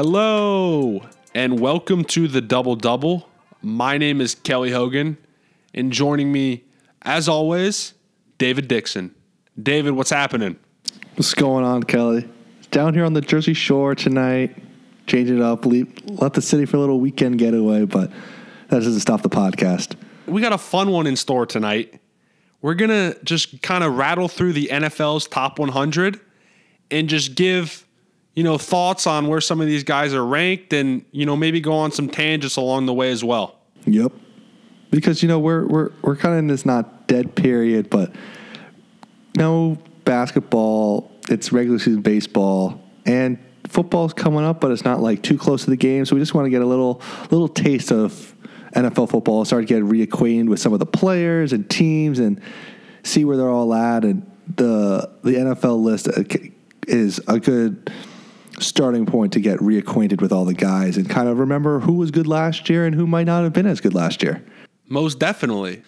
Hello, and welcome to the Double Double. My name is Kelly Hogan, and joining me, as always, David Dixon. David, what's happening? What's going on, Kelly? Down here on the Jersey Shore tonight, change it up, leave, let the city for a little weekend getaway, but that doesn't stop the podcast. We got a fun one in store tonight. We're going to just kind of rattle through the NFL's top 100 and just give, you know, thoughts on where some of these guys are ranked and, you know, maybe go on some tangents along the way as well. Yep. Because you know we're we're we're kind of in this not dead period, but no basketball. It's regular season baseball and football's coming up, but it's not like too close to the game. So we just want to get a little little taste of NFL football. Start to get reacquainted with some of the players and teams and see where they're all at. And the the NFL list uh, is a good starting point to get reacquainted with all the guys and kind of remember who was good last year and who might not have been as good last year. Most definitely.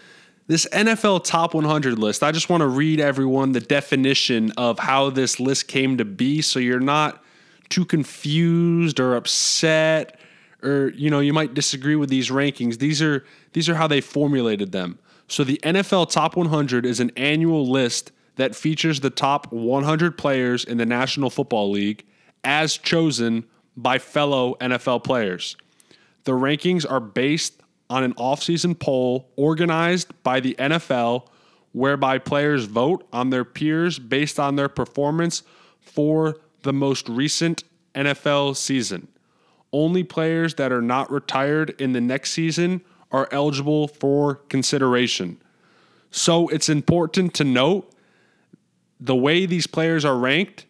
This NFL Top 100 list, I just want to read everyone the definition of how this list came to be so you're not too confused or upset or you know, you might disagree with these rankings. These are these are how they formulated them. So the NFL Top 100 is an annual list that features the top 100 players in the National Football League as chosen by fellow NFL players. The rankings are based on an offseason poll organized by the NFL, whereby players vote on their peers based on their performance for the most recent NFL season. Only players that are not retired in the next season are eligible for consideration. So it's important to note the way these players are ranked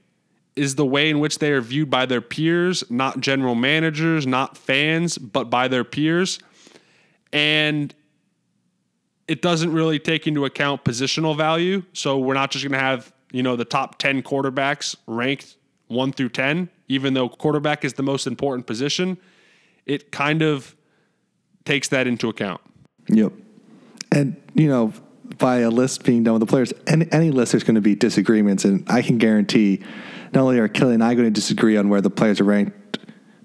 is the way in which they are viewed by their peers, not general managers, not fans, but by their peers. And it doesn't really take into account positional value. So we're not just going to have, you know, the top 10 quarterbacks ranked 1 through 10, even though quarterback is the most important position. It kind of takes that into account. Yep. And, you know, by a list being done with the players, any, any list there's going to be disagreements. And I can guarantee not only are Kelly and I going to disagree on where the players are ranked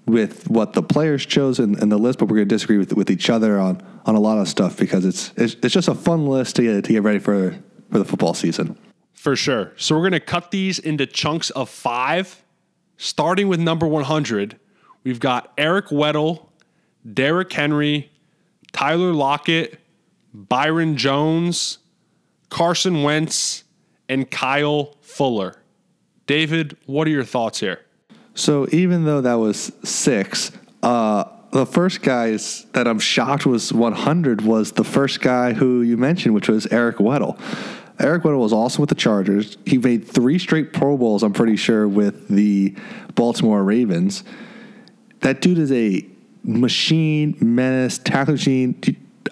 with what the players chose in, in the list, but we're going to disagree with with each other on on a lot of stuff because it's it's, it's just a fun list to get to get ready for for the football season. For sure. So we're going to cut these into chunks of five, starting with number 100. We've got Eric Weddle, Derrick Henry, Tyler Lockett, Byron Jones, Carson Wentz, and Kyle Fuller. David, what are your thoughts here? So even though that was six, uh, the first guys that I'm shocked was 100 was the first guy who you mentioned, which was Eric Weddle. Eric Weddle was also with the Chargers. He made three straight Pro Bowls, I'm pretty sure, with the Baltimore Ravens. That dude is a machine, menace, tackle machine.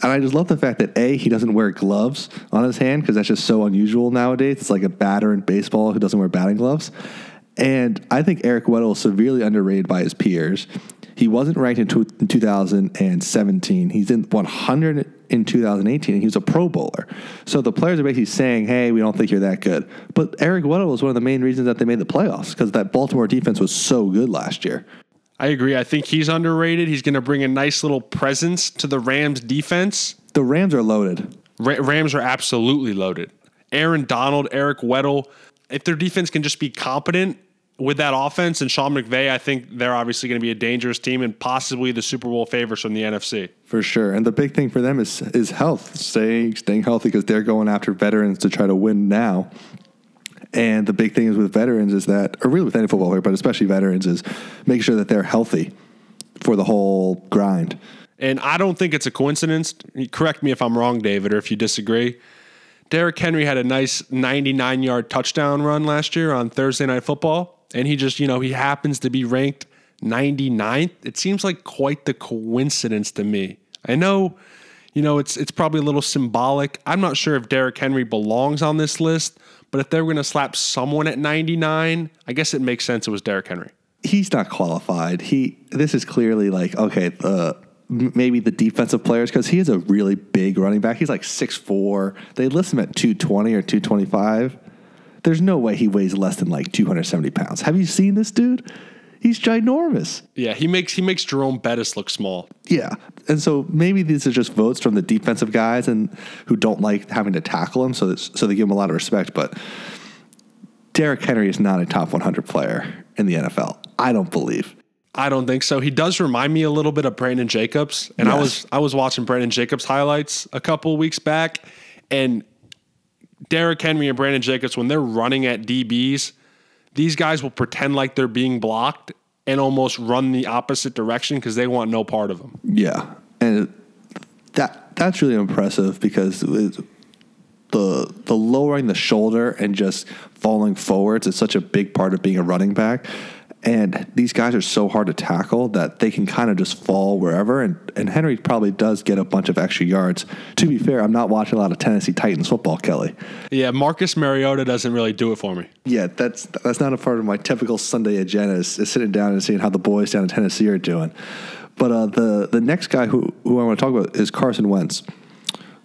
And I just love the fact that A, he doesn't wear gloves on his hand because that's just so unusual nowadays. It's like a batter in baseball who doesn't wear batting gloves. And I think Eric Weddle is severely underrated by his peers. He wasn't ranked in, in 2017. He's in 100 in 2018, and he was a Pro Bowler. So the players are basically saying, "Hey, we don't think you're that good." But Eric Weddle was one of the main reasons that they made the playoffs because that Baltimore defense was so good last year. I agree. I think he's underrated. He's going to bring a nice little presence to the Rams defense. The Rams are loaded. Ra- Rams are absolutely loaded. Aaron Donald, Eric Weddle. If their defense can just be competent with that offense and Sean McVay, I think they're obviously going to be a dangerous team and possibly the Super Bowl favorites from the NFC. For sure. And the big thing for them is is health, staying staying healthy because they're going after veterans to try to win now. And the big thing is with veterans is that, or really with any football player, but especially veterans, is make sure that they're healthy for the whole grind. And I don't think it's a coincidence. Correct me if I'm wrong, David, or if you disagree. Derrick Henry had a nice 99 yard touchdown run last year on Thursday Night Football. And he just, you know, he happens to be ranked 99th. It seems like quite the coincidence to me. I know, you know, it's it's probably a little symbolic. I'm not sure if Derrick Henry belongs on this list, but if they were going to slap someone at 99, I guess it makes sense it was Derrick Henry. He's not qualified. He this is clearly like okay, uh, the maybe the defensive players because he is a really big running back. He's like 6'4". They list him at 220 or 225. There's no way he weighs less than like 270 pounds. Have you seen this dude? He's ginormous. Yeah, he makes he makes Jerome Bettis look small. Yeah. And so maybe these are just votes from the defensive guys and who don't like having to tackle him, so that, so they give him a lot of respect. But Derrick Henry is not a top 100 player in the NFL. I don't believe. I don't think so. He does remind me a little bit of Brandon Jacobs, and I was I was watching Brandon Jacobs highlights a couple weeks back, and Derrick Henry and Brandon Jacobs when they're running at DBs, these guys will pretend like they're being blocked and almost run the opposite direction because they want no part of them. Yeah. And that that's really impressive because the the lowering the shoulder and just falling forwards is such a big part of being a running back. And these guys are so hard to tackle that they can kind of just fall wherever. And, and Henry probably does get a bunch of extra yards. To be fair, I'm not watching a lot of Tennessee Titans football, Kelly. Yeah, Marcus Mariota doesn't really do it for me. Yeah, that's that's not a part of my typical Sunday agenda is, is sitting down and seeing how the boys down in Tennessee are doing. But uh, the the next guy who who I want to talk about is Carson Wentz.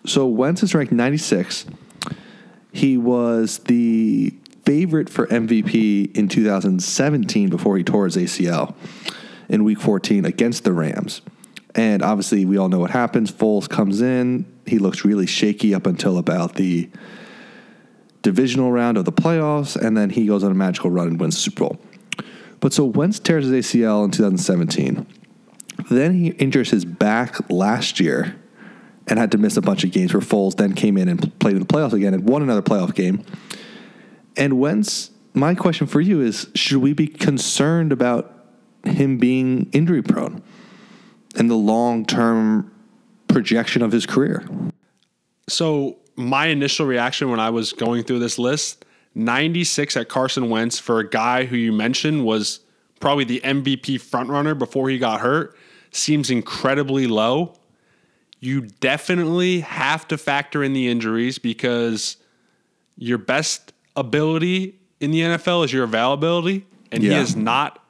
So Wentz is ranked 96. He was the favorite for MVP in 2017 before he tore his ACL in Week 14 against the Rams. And obviously, we all know what happens. Foles comes in. He looks really shaky up until about the divisional round of the playoffs, and then he goes on a magical run and wins the Super Bowl. But so Wentz tears his ACL in 2017. Then he injures his back last year and had to miss a bunch of games where Foles then came in and played in the playoffs again and won another playoff game. And Wentz, my question for you is should we be concerned about him being injury prone and the long term projection of his career? So my initial reaction when I was going through this list, 96 at Carson Wentz for a guy who you mentioned was probably the MVP frontrunner before he got hurt, seems incredibly low. You definitely have to factor in the injuries because your best ability in the NFL is your availability, and he has not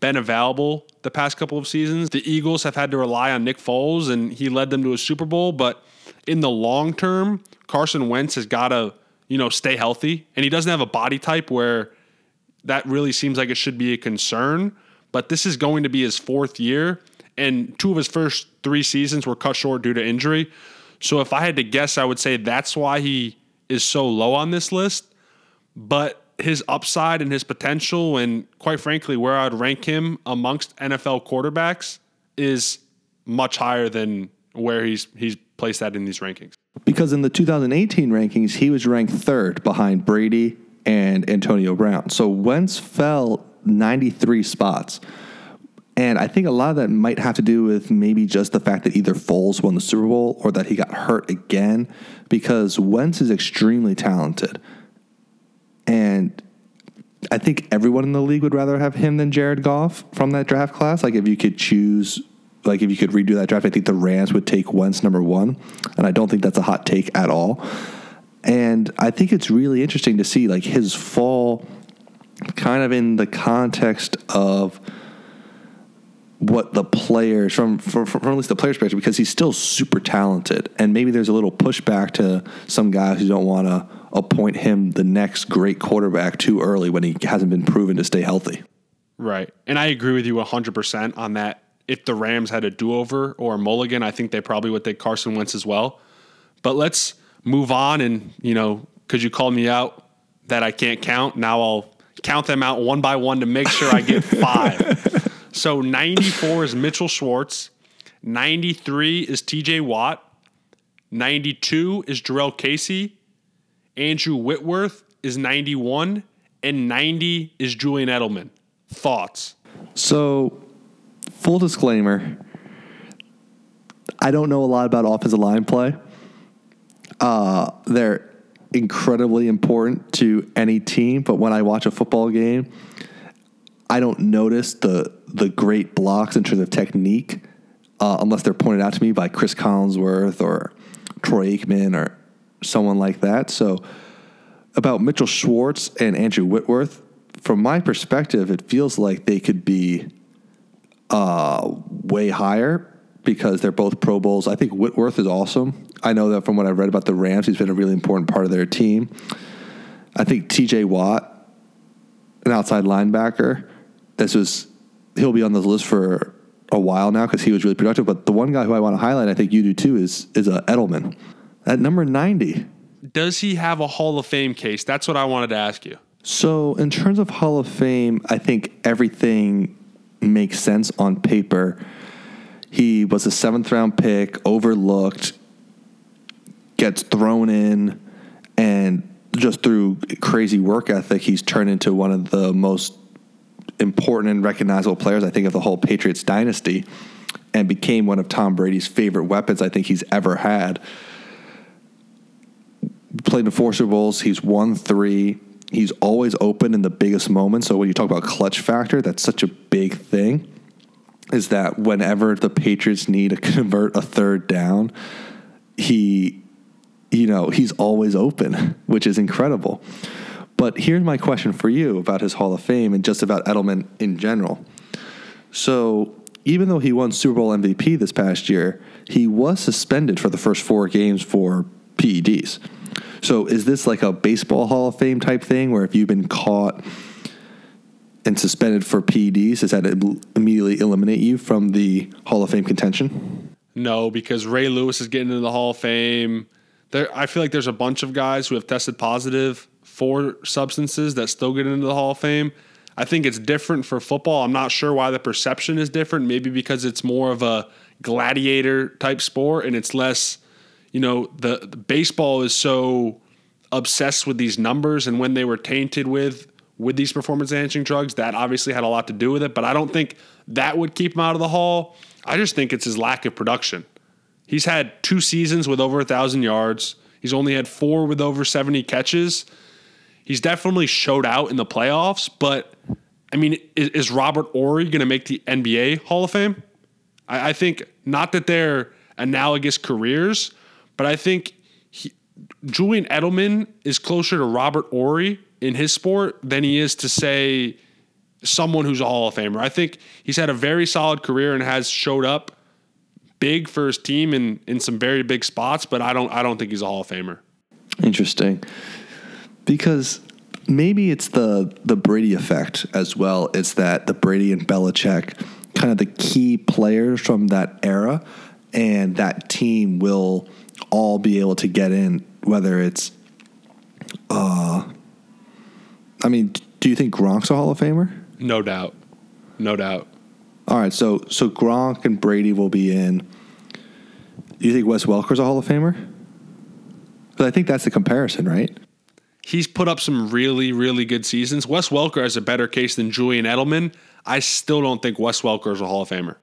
been available the past couple of seasons. The Eagles have had to rely on Nick Foles, and he led them to a Super Bowl. But in the long term, Carson Wentz has got to, you know, stay healthy, and he doesn't have a body type where that really seems like it should be a concern. But this is going to be his fourth year, and two of his first three seasons were cut short due to injury. So if I had to guess, I would say that's why he is so low on this list. But his upside and his potential, and quite frankly, where I'd rank him amongst NFL quarterbacks is much higher than where he's he's placed at in these rankings. Because in the 2018 rankings, he was ranked third behind Brady and Antonio Brown. So Wentz fell 93 spots. And I think a lot of that might have to do with maybe just the fact that either Foles won the Super Bowl or that he got hurt again, because Wentz is extremely talented. And I think everyone in the league would rather have him than Jared Goff from that draft class. Like if you could choose, like if you could redo that draft, I think the Rams would take Wentz number one, and I don't think that's a hot take at all. And I think it's really interesting to see like his fall, kind of in the context of what the players from from, from at least the players' perspective, because he's still super talented, and maybe there's a little pushback to some guys who don't want to appoint him the next great quarterback too early when he hasn't been proven to stay healthy. Right. And I agree with you 100% on that. If the Rams had a do over or a mulligan, I think they probably would take Carson Wentz as well. But let's move on. And, you know, because you called me out that I can't count, now I'll count them out one by one to make sure I get five. So 94 is Mitchell Schwartz, 93 is TJ Watt, 92 is Jurrell Casey, Andrew Whitworth is 91, and 90 is Julian Edelman. Thoughts? So, full disclaimer, I don't know a lot about offensive line play. Uh, they're incredibly important to any team, but when I watch a football game, I don't notice the the great blocks in terms of technique uh, unless they're pointed out to me by Chris Collinsworth or Troy Aikman or someone like that. So, about Mitchell Schwartz and Andrew Whitworth, from my perspective, it feels like they could be uh, way higher because they're both Pro Bowls. I think Whitworth is awesome. I know that from what I've read about the Rams, he's been a really important part of their team. I think TJ Watt, an outside linebacker, this was he'll be on the list for a while now because he was really productive. But the one guy who I want to highlight, I think you do too, is is uh, Edelman at number ninety. Does he have a Hall of Fame case? That's what I wanted to ask you. So, in terms of Hall of Fame, I think everything makes sense on paper. He was a seventh round pick, overlooked, gets thrown in, and just through crazy work ethic, he's turned into one of the most important and recognizable players, I think, of the whole Patriots dynasty, and became one of Tom Brady's favorite weapons I think he's ever had. Played in four Super Bowls, he's won three. He's always open in the biggest moments. So when you talk about clutch factor, that's such a big thing. Is that whenever the Patriots need to convert a third down, he, you know, he's always open, which is incredible. But here's my question for you about his Hall of Fame and just about Edelman in general. So even though he won Super Bowl MVP this past year, he was suspended for the first four games for PEDs. So is this like a baseball Hall of Fame type thing where if you've been caught and suspended for PEDs, does that immediately eliminate you from the Hall of Fame contention? No, because Ray Lewis is getting into the Hall of Fame. There, I feel like there's a bunch of guys who have tested positive for substances that still get into the Hall of Fame. I think it's different for football. I'm not sure why the perception is different. Maybe because it's more of a gladiator type sport and it's less you know, the, the baseball is so obsessed with these numbers, and when they were tainted with with these performance enhancing drugs, that obviously had a lot to do with it. But I don't think that would keep him out of the hall. I just think it's his lack of production. He's had two seasons with over a thousand yards. He's only had four with over 70 catches. He's definitely showed out in the playoffs, but I mean, is, is Robert Horry going to make the NBA Hall of Fame? I, I think not that they're analogous careers, but I think he, Julian Edelman is closer to Robert Horry in his sport than he is to say someone who's a Hall of Famer. I think he's had a very solid career and has showed up big for his team in in some very big spots, but I don't I don't think he's a Hall of Famer. Interesting. Because maybe it's the the Brady effect as well. It's that the Brady and Belichick kind of the key players from that era and that team will all be able to get in, whether it's, uh, I mean, do you think Gronk's a Hall of Famer? No doubt, no doubt. All right, so so Gronk and Brady will be in. Do you think Wes Welker's a Hall of Famer? Because I think that's the comparison, right? He's put up some really, really good seasons. Wes Welker has a better case than Julian Edelman. I still don't think Wes Welker is a Hall of Famer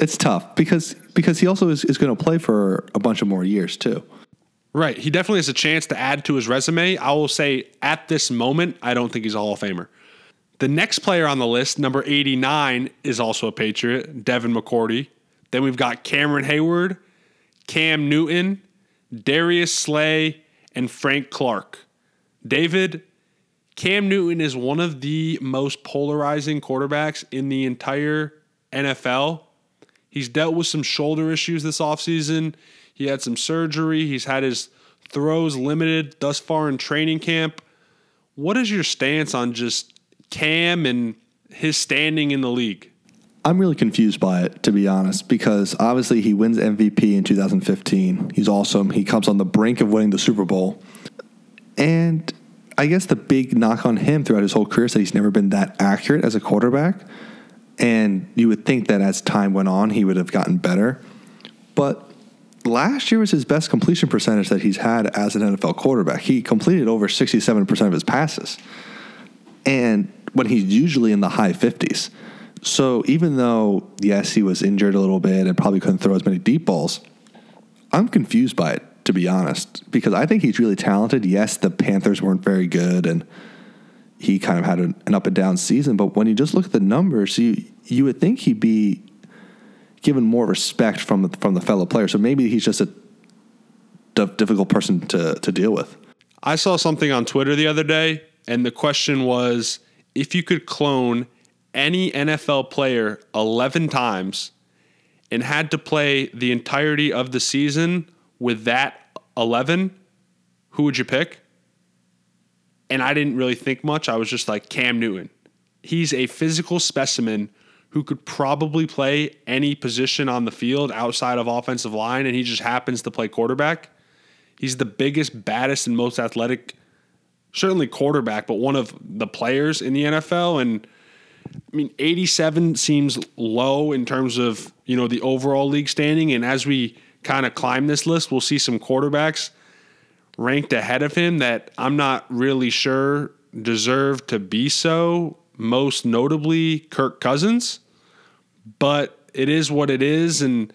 it's tough because because he also is, is going to play for a bunch of more years too. Right. He definitely has a chance to add to his resume. I will say at this moment, I don't think he's a Hall of Famer. The next player on the list, number 89, is also a Patriot, Devin McCourty. Then we've got Cameron Heyward, Cam Newton, Darius Slay, and Frank Clark. David, Cam Newton is one of the most polarizing quarterbacks in the entire NFL. He's dealt with some shoulder issues this offseason. He had some surgery. He's had his throws limited thus far in training camp. What is your stance on just Cam and his standing in the league? I'm really confused by it, to be honest, because obviously he wins MVP in 2015. He's awesome. He comes on the brink of winning the Super Bowl. And I guess the big knock on him throughout his whole career is that he's never been that accurate as a quarterback. And you would think that as time went on, he would have gotten better. But last year was his best completion percentage that he's had as an NFL quarterback. He completed over 67% of his passes. And when he's usually in the high 50s. So even though, yes, he was injured a little bit and probably couldn't throw as many deep balls, I'm confused by it, to be honest, because I think he's really talented. Yes, the Panthers weren't very good and he kind of had an, an up and down season. But when you just look at the numbers, you you would think he'd be given more respect from the, from the fellow players. So maybe he's just a difficult person to to deal with. I saw something on Twitter the other day, and the question was if you could clone any NFL player 11 times and had to play the entirety of the season with that 11, who would you pick? and I didn't really think much. I was just like Cam Newton. He's a physical specimen who could probably play any position on the field outside of offensive line, and he just happens to play quarterback. He's the biggest, baddest, and most athletic, certainly quarterback, but one of the players in the NFL. And I mean, 87 seems low in terms of, you know, the overall league standing. And as we kind of climb this list, we'll see some quarterbacks ranked ahead of him that I'm not really sure deserve to be so. Most notably, Kirk Cousins. But it is what it is. And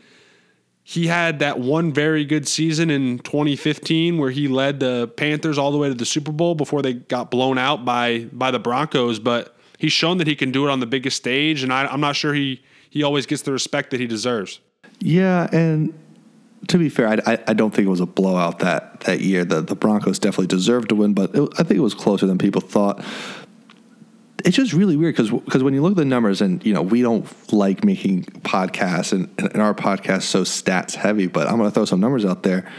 he had that one very good season in 2015 where he led the Panthers all the way to the Super Bowl before they got blown out by by the Broncos. But he's shown that he can do it on the biggest stage, and I, I'm not sure he he always gets the respect that he deserves. Yeah, and to be fair, I, I, don't think it was a blowout that that year. The the Broncos definitely deserved to win, but it, I think it was closer than people thought. It's just really weird because because when you look at the numbers, and you know we don't like making podcasts, and, and our podcast so stats heavy, but I'm going to throw some numbers out there.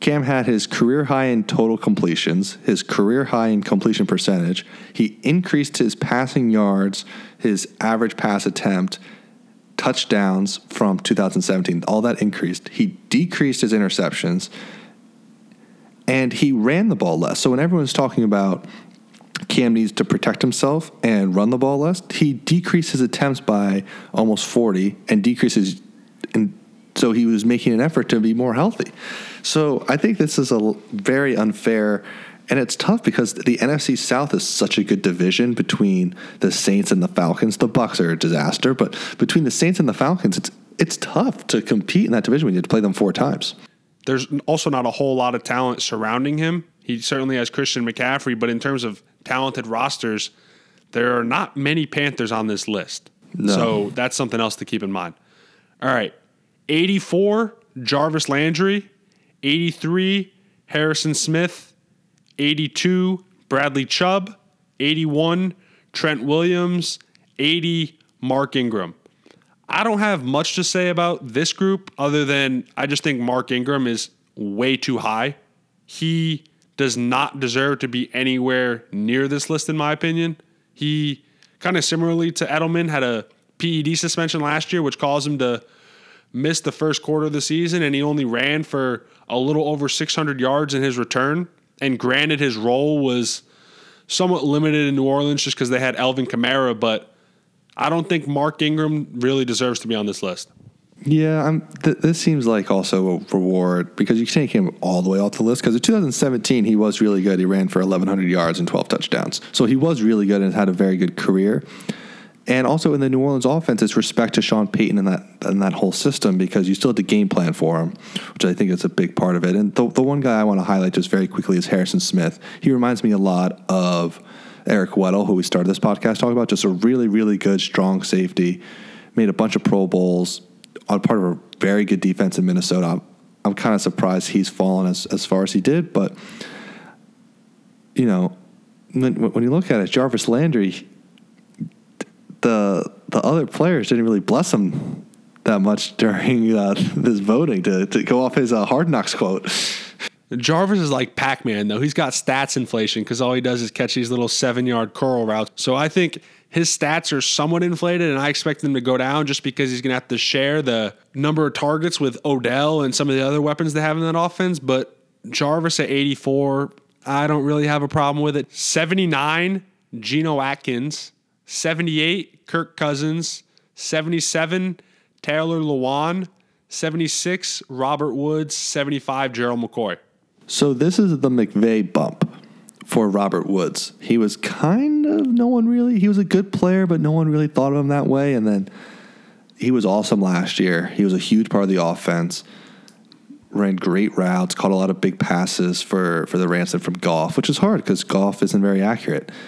Cam had his career high in total completions, his career high in completion percentage. He increased his passing yards, his average pass attempt, touchdowns from 2017. All that increased. He decreased his interceptions and he ran the ball less. So when everyone's talking about Cam needs to protect himself and run the ball less, he decreased his attempts by almost 40 and decreases and so he was making an effort to be more healthy. So I think this is a very unfair and it's tough because the NFC South is such a good division between the Saints and the Falcons. The Bucs are a disaster, but between the Saints and the Falcons, it's it's tough to compete in that division when you have to play them four times. There's also not a whole lot of talent surrounding him. He certainly has Christian McCaffrey, but in terms of talented rosters, there are not many Panthers on this list. No. So that's something else to keep in mind. All right. 84, Jarvis Landry. 83, Harrison Smith. 82, Bradley Chubb. 81, Trent Williams. 80, Mark Ingram. I don't have much to say about this group other than I just think Mark Ingram is way too high. He does not deserve to be anywhere near this list, in my opinion. He kind of similarly to Edelman had a PED suspension last year, which caused him to miss the first quarter of the season, and he only ran for a little over 600 yards in his return. And granted, his role was somewhat limited in New Orleans just because they had Alvin Kamara, but I don't think Mark Ingram really deserves to be on this list. Yeah, th- this seems like also a reward because you take him all the way off the list. Because in 2017, he was really good. He ran for 1,100 yards and 12 touchdowns. So he was really good and had a very good career. And also in the New Orleans offense, it's respect to Sean Payton and that and that whole system because you still had the game plan for him, which I think is a big part of it. And the, the one guy I want to highlight just very quickly is Harrison Smith. He reminds me a lot of Eric Weddle, who we started this podcast talking about. Just a really, really good, strong safety. Made a bunch of Pro Bowls on part of a very good defense in Minnesota. I'm, I'm kind of surprised he's fallen as, as far as he did, but you know, when, when you look at it, Jarvis Landry, the the other players didn't really bless him that much during uh, this voting to, to go off his uh, hard knocks quote. Jarvis is like Pac Man, though. He's got stats inflation because all he does is catch these little seven yard curl routes. So I think his stats are somewhat inflated, and I expect them to go down just because he's going to have to share the number of targets with Odell and some of the other weapons they have in that offense. But Jarvis at 84, I don't really have a problem with it. 79, Geno Atkins. 78, Kirk Cousins. 77, Taylor Lewan. 76, Robert Woods. 75, Gerald McCoy. So this is the McVay bump for Robert Woods. He was kind of no one really. He was a good player, but no one really thought of him that way. And then he was awesome last year. He was a huge part of the offense. Ran great routes, caught a lot of big passes for for the Ransom from Goff, which is hard because Goff isn't very accurate.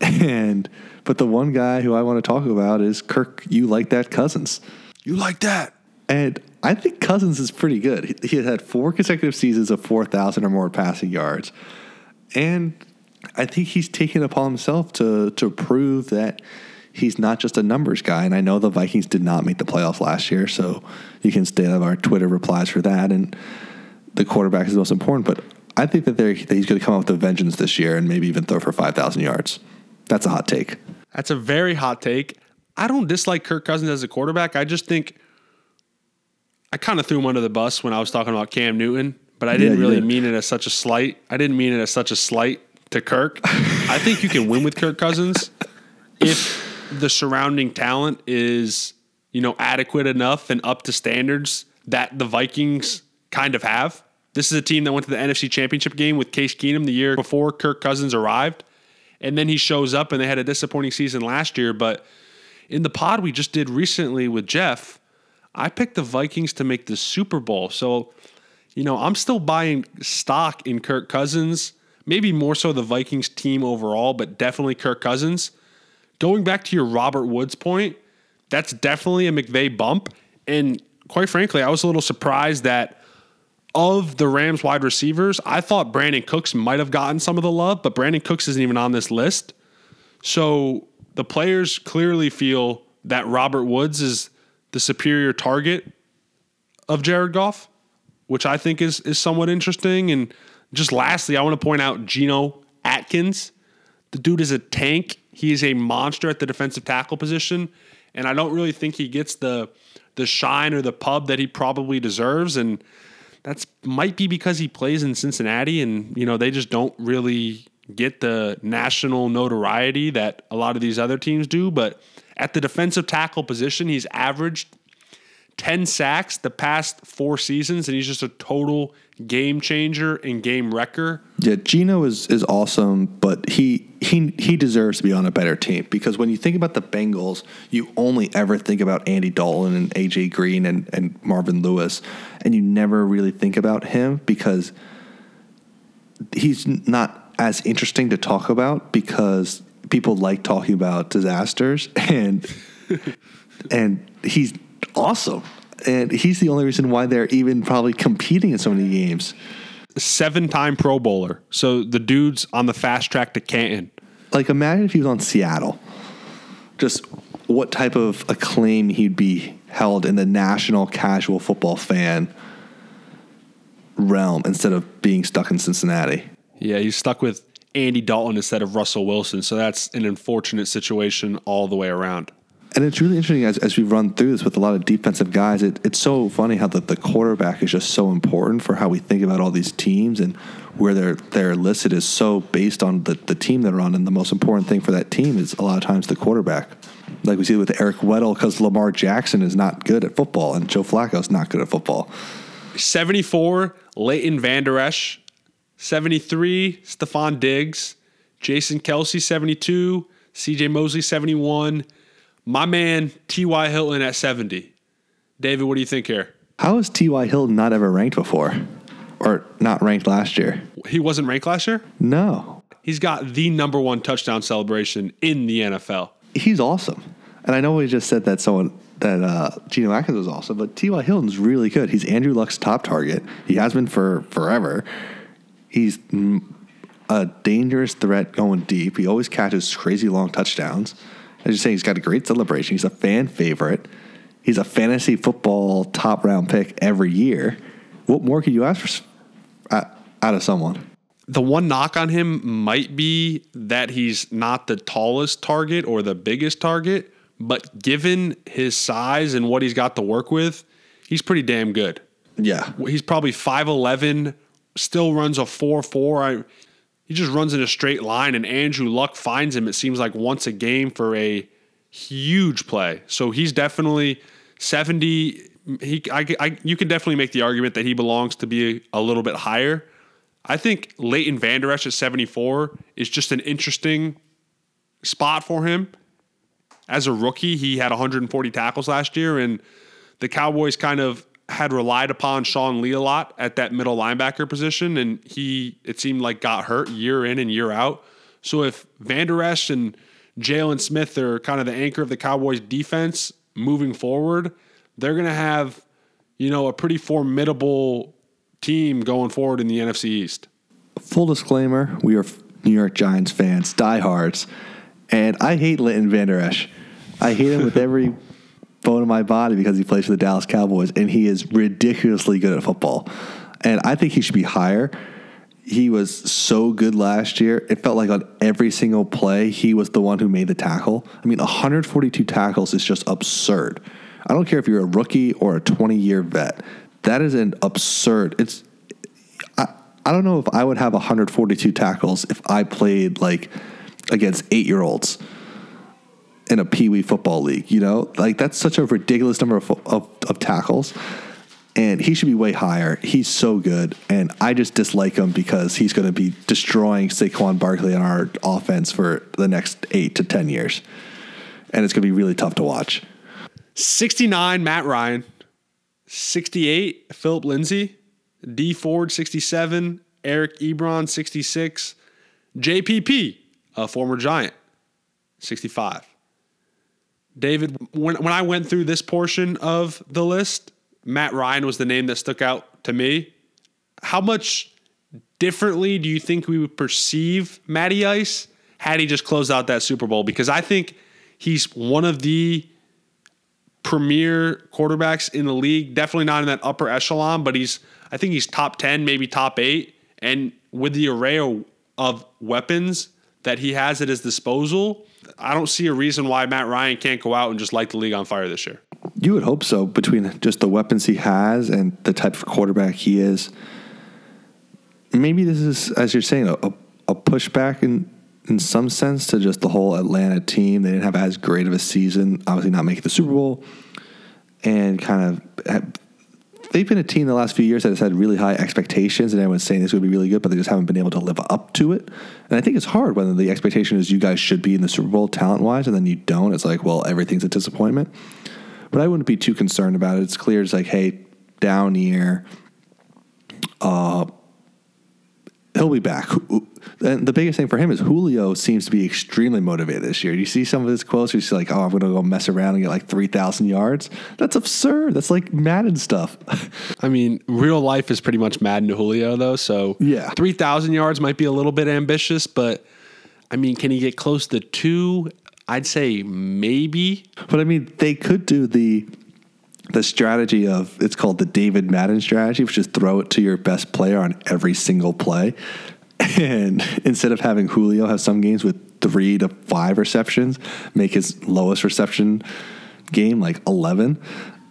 And but the one guy who I want to talk about is Kirk. You like that Cousins? You like that? And I think Cousins is pretty good. He, he had four consecutive seasons of four thousand or more passing yards and I think he's taken upon himself to to prove that he's not just a numbers guy. And I know the Vikings did not make the playoffs last year, so you can stay of our Twitter replies for that. And the quarterback is the most important, but I think that, that he's going to come up with a vengeance this year and maybe even throw for five thousand yards. That's a hot take. That's a very hot take. I don't dislike Kirk Cousins as a quarterback. I just think I kind of threw him under the bus when I was talking about Cam Newton, but I didn't you really did. mean it as such a slight. I didn't mean it as such a slight to Kirk. I think you can win with Kirk Cousins if the surrounding talent is, you know, adequate enough and up to standards that the Vikings kind of have. This is a team that went to the NFC Championship game with Case Keenum the year before Kirk Cousins arrived. And then he shows up and they had a disappointing season last year. But in the pod we just did recently with Jeff, I picked the Vikings to make the Super Bowl. So, you know, I'm still buying stock in Kirk Cousins, maybe more so the Vikings team overall, but definitely Kirk Cousins. Going back to your Robert Woods point, that's definitely a McVay bump. And quite frankly, I was a little surprised that of the Rams wide receivers, I thought Brandin Cooks might have gotten some of the love, but Brandin Cooks isn't even on this list. So the players clearly feel that Robert Woods is the superior target of Jared Goff, which I think is is somewhat interesting. And just lastly, I want to point out Geno Atkins. The dude is a tank. He is a monster at the defensive tackle position, and I don't really think he gets the the shine or the pub that he probably deserves. And that's might be because he plays in Cincinnati, and you know they just don't really get the national notoriety that a lot of these other teams do. But at the defensive tackle position, he's averaged 10 sacks the past four seasons, and he's just a total game changer and game wrecker. Yeah, Geno is is awesome, but he he he deserves to be on a better team because when you think about the Bengals, you only ever think about Andy Dalton and AJ Green and, and Marvin Lewis, and you never really think about him because he's not as interesting to talk about because people like talking about disasters and and he's awesome. And he's the only reason why they're even probably competing in so many games. Seven time Pro Bowler. So the dude's on the fast track to Canton. like imagine if he was on Seattle. Just what type of acclaim he'd be held in the national casual football fan realm instead of being stuck in Cincinnati. Yeah, he's stuck with Andy Dalton instead of Russell Wilson. So that's an unfortunate situation all the way around. And it's really interesting as, as we run through this with a lot of defensive guys. It, it's so funny how the, the quarterback is just so important for how we think about all these teams and where they're they're listed is so based on the, the team they're on. And the most important thing for that team is a lot of times the quarterback. Like we see with Eric Weddle, because Lamar Jackson is not good at football and Joe Flacco is not good at football. 74, Leighton Vander Esch. 73, Stefon Diggs. Jason Kelce, 72. CJ Mosley, 71. My man, T.Y. Hilton at 70. David, what do you think here? How is T.Y. Hilton not ever ranked before? Or not ranked last year? He wasn't ranked last year? No. He's got the number one touchdown celebration in the NFL. He's awesome. And I know we just said that someone that uh, Geno Atkins was awesome, but T.Y. Hilton's really good. He's Andrew Luck's top target. He has been for forever. He's a dangerous threat going deep. He always catches crazy long touchdowns. As you're saying, he's got a great celebration. He's a fan favorite. He's a fantasy football top round pick every year. What more could you ask for, uh, out of someone? The one knock on him might be that he's not the tallest target or the biggest target, but given his size and what he's got to work with, he's pretty damn good. Yeah. He's probably 5'11, still runs a 4 4. He just runs in a straight line, and Andrew Luck finds him, it seems like once a game for a huge play. So he's definitely 70. He, I, I, you can definitely make the argument that he belongs to be a, little bit higher. I think Leighton Vander Esch at 74 is just an interesting spot for him. As a rookie, he had 140 tackles last year, and the Cowboys kind of had relied upon Sean Lee a lot at that middle linebacker position, and he it seemed like got hurt year in and year out. So if Vander Esch and Jaylon Smith are kind of the anchor of the Cowboys defense moving forward, they're gonna have, you know, a pretty formidable team going forward in the NFC East. Full disclaimer: We are New York Giants fans, diehards, and I hate Leighton Vander Esch. I hate him with every bone in my body because he plays for the Dallas Cowboys, and he is ridiculously good at football. And I think he should be higher. he was so good last year. It felt like on every single play, he was the one who made the tackle. I mean, 142 tackles is just absurd. I don't care if you're a rookie or a 20 year vet. That is an absurd. It's I, I don't know if I would have 142 tackles if I played like against eight year olds in a pee wee football league. You know, like that's such a ridiculous number of, of, of tackles and he should be way higher. He's so good, and I just dislike him because he's going to be destroying Saquon Barkley on our offense for the next eight to ten years, and it's going to be really tough to watch. Sixty-nine, Matt Ryan. Sixty-eight, Philip Lindsay. Dee Ford, sixty-seven. Eric Ebron, sixty-six. JPP, a former Giant, sixty-five. David, when when I went through this portion of the list, Matt Ryan was the name that stuck out to me. How much differently do you think we would perceive Matty Ice had he just closed out that Super Bowl? Because I think he's one of the premier quarterbacks in the league. Definitely not in that upper echelon, but he's I think he's top 10, maybe top 8 and with the array of weapons that he has at his disposal, I don't see a reason why Matt Ryan can't go out and just light the league on fire this year. You would hope so, between just the weapons he has and the type of quarterback he is. Maybe this is, as you're saying, a, a pushback in in some sense to just the whole Atlanta team. They didn't have as great of a season, obviously not making the Super Bowl, and kind of they've been a team the last few years that has had really high expectations, and everyone's saying this would be really good, but they just haven't been able to live up to it. And I think it's hard when the expectation is you guys should be in the Super Bowl talent wise, and then you don't. It's like, well, everything's a disappointment. But I wouldn't be too concerned about it. It's clear it's like, hey, down year. Uh, he'll be back. And the biggest thing for him is Julio seems to be extremely motivated this year. You see some of his quotes, he's like, oh, I'm going to go mess around and get like 3,000 yards. That's absurd. That's like Madden stuff. I mean, real life is pretty much Madden to Julio, though. So yeah. 3,000 yards might be a little bit ambitious, but I mean, can he get close to two? I'd say maybe. But I mean, they could do the the strategy of it's called the David Madden strategy, which is throw it to your best player on every single play. And instead of having Julio have some games with three to five receptions, make his lowest reception game like 11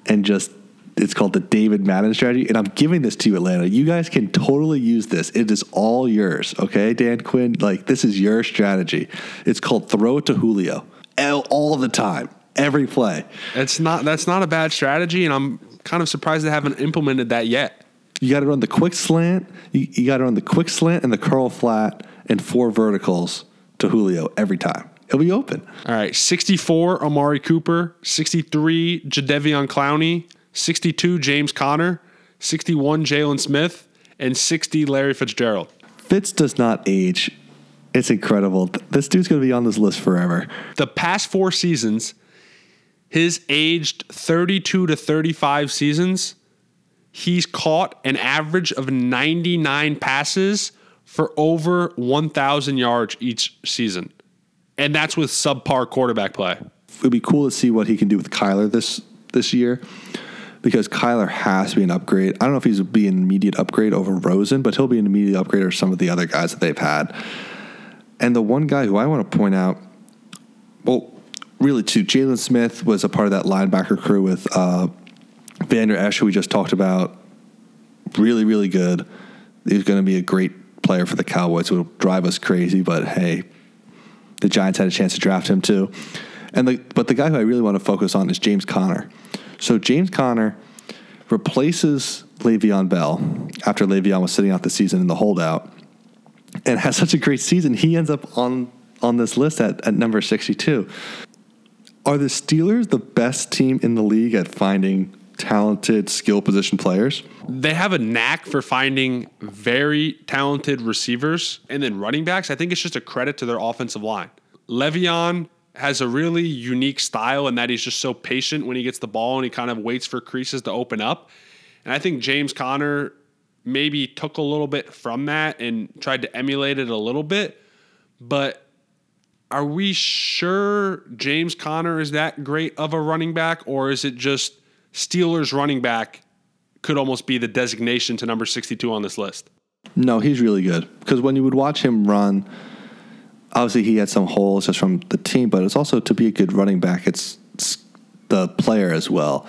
and just it's called the David Madden strategy. And I'm giving this to you, Atlanta. You guys can totally use this. It is all yours. Okay, Dan Quinn, like this is your strategy. It's called throw it to Julio all the time, every play. It's not that's not a bad strategy, and I'm kind of surprised they haven't implemented that yet. You got to run the quick slant. You, you got to run the quick slant and the curl flat and four verticals to Julio every time. He'll be open. All right, 64 Amari Cooper, 63 Jadeveon Clowney, 62 James Conner, 61 Jaylon Smith, and 60 Larry Fitzgerald. Fitz does not age. It's incredible. This dude's going to be on this list forever. The past four seasons, his aged 32 to 35 seasons, he's caught an average of 99 passes for over 1,000 yards each season. And that's with subpar quarterback play. It'd be cool to see what he can do with Kyler this this year because Kyler has to be an upgrade. I don't know if he's be an immediate upgrade over Rosen, but he'll be an immediate upgrade over some of the other guys that they've had. And the one guy who I want to point out, really too. Jaylon Smith was a part of that linebacker crew with uh, Vander Esch, who we just talked about. Really, really good. He's going to be a great player for the Cowboys. It will drive us crazy, but hey, the Giants had a chance to draft him too. And the, but the guy who I really want to focus on is James Conner. So James Conner replaces Le'Veon Bell after Le'Veon was sitting out the season in the holdout and has such a great season. He ends up on on this list at, at number 62. Are the Steelers the best team in the league at finding talented skill position players? They have a knack for finding very talented receivers and then running backs. I think it's just a credit to their offensive line. Le'Veon has a really unique style in that he's just so patient when he gets the ball and he kind of waits for creases to open up. And I think James Conner maybe took a little bit from that and tried to emulate it a little bit. But are we sure James Conner is that great of a running back, or is it just Steelers running back could almost be the designation to number 62 on this list? No, he's really good because when you would watch him run, obviously he had some holes just from the team, but it's also to be a good running back. It's, it's the player as well,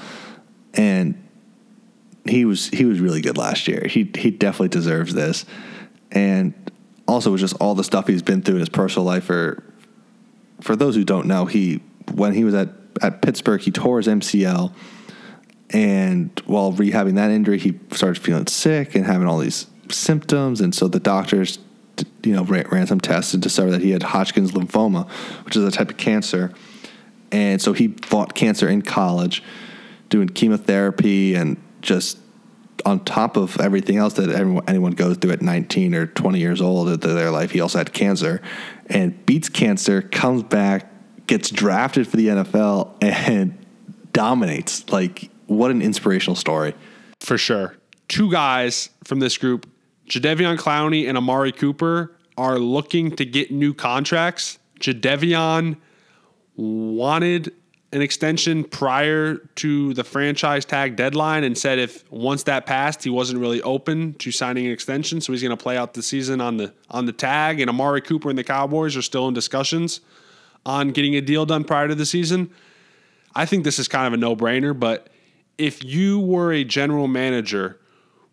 and he was he was really good last year. He he definitely deserves this, and also was just all the stuff he's been through in his personal life. For for those who don't know, he when he was at at Pittsburgh, he tore his MCL, and while rehabbing that injury, he started feeling sick and having all these symptoms, and so the doctors, you know, ran, ran some tests and discovered that he had Hodgkin's lymphoma, which is a type of cancer, and so he fought cancer in college, doing chemotherapy and just on top of everything else that everyone, anyone goes through at 19 or 20 years old of their life, he also had cancer and beats cancer, comes back, gets drafted for the NFL, and dominates. Like, what an inspirational story. For sure. Two guys from this group, Jadeveon Clowney and Amari Cooper, are looking to get new contracts. Jadeveon wanted an extension prior to the franchise tag deadline and said if once that passed, he wasn't really open to signing an extension. So he's going to play out the season on the on the tag. And Amari Cooper and the Cowboys are still in discussions on getting a deal done prior to the season. I think this is kind of a no brainer. But if you were a general manager,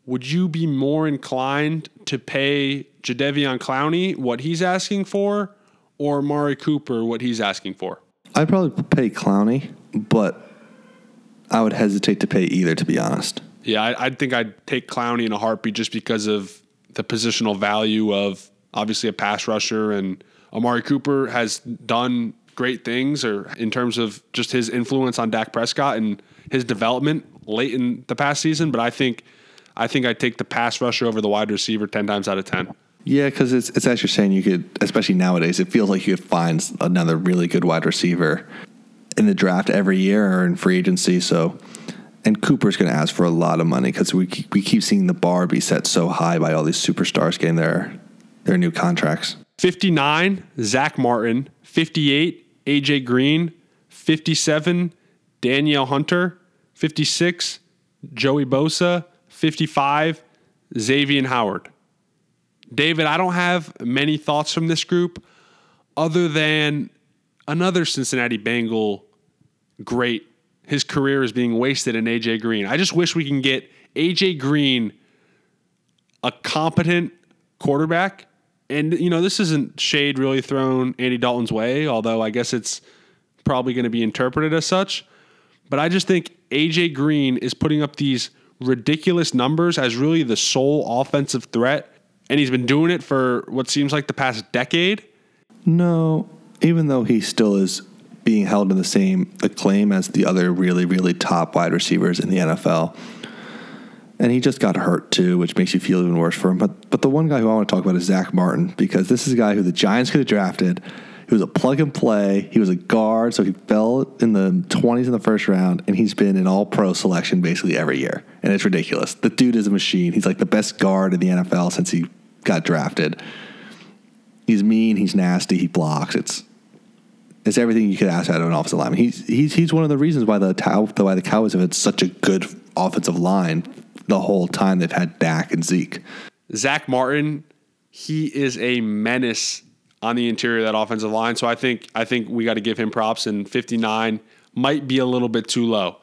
would you be more inclined to pay Jadeveon Clowney what he's asking for, or Amari Cooper what he's asking for? I'd probably pay Clowney, but I would hesitate to pay either, to be honest. Yeah, I, I think I'd take Clowney in a heartbeat just because of the positional value of obviously a pass rusher, and Amari Cooper has done great things, or in terms of just his influence on Dak Prescott and his development late in the past season. But I think I think I'd take the pass rusher over the wide receiver ten times out of ten. Yeah, because it's, it's as you're saying, you could, especially nowadays, it feels like you could find another really good wide receiver in the draft every year or in free agency. So, and Cooper's going to ask for a lot of money because we we keep seeing the bar be set so high by all these superstars getting their their new contracts. Fifty nine, Zach Martin. Fifty eight, AJ Green. Fifty seven, Danielle Hunter. Fifty six, Joey Bosa. Fifty five, Xavier Howard. David, I don't have many thoughts from this group other than another Cincinnati Bengal great. His career is being wasted in AJ Green. I just wish we can get AJ Green a competent quarterback. And, you know, this isn't shade really thrown Andy Dalton's way, although I guess it's probably going to be interpreted as such. But I just think AJ Green is putting up these ridiculous numbers as really the sole offensive threat and he's been doing it for what seems like the past decade. No, even though he still is being held in the same acclaim as the other really, really top wide receivers in the NFL. And he just got hurt too, which makes you feel even worse for him. But but the one guy who I want to talk about is Zach Martin because this is a guy who the Giants could have drafted. He was a plug and play. He was a guard, so he fell in the 20s in the first round, and he's been an all pro selection basically every year. And it's ridiculous. The dude is a machine. He's like the best guard in the NFL since he got drafted. He's mean. He's nasty. He blocks. It's it's everything you could ask out of an offensive lineman. He's he's he's one of the reasons why the why the Cowboys have had such a good offensive line the whole time they've had Dak and Zeke. Zach Martin, he is a menace on the interior of that offensive line. So I think I think we got to give him props. And 59 might be a little bit too low.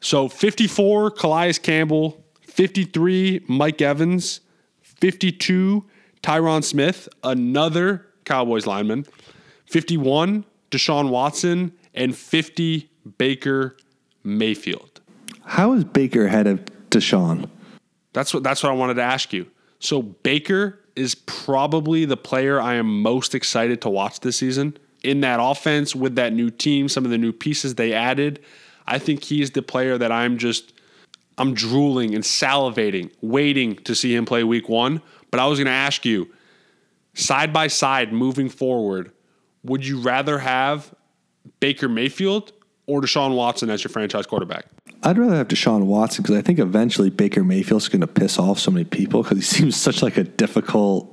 So 54, Calais Campbell. 53, Mike Evans. 52, Tyron Smith, another Cowboys lineman. 51, Deshaun Watson. And 50, Baker Mayfield. How is Baker ahead of Deshaun? That's what that's what I wanted to ask you. So Baker is probably the player I am most excited to watch this season. In that offense with that new team, some of the new pieces they added, I think he's the player that I'm just I'm drooling and salivating, waiting to see him play week 1. But I was going to ask you, side by side moving forward, would you rather have Baker Mayfield or Deshaun Watson as your franchise quarterback? I'd rather have Deshaun Watson because I think eventually Baker Mayfield's going to piss off so many people because he seems such like a difficult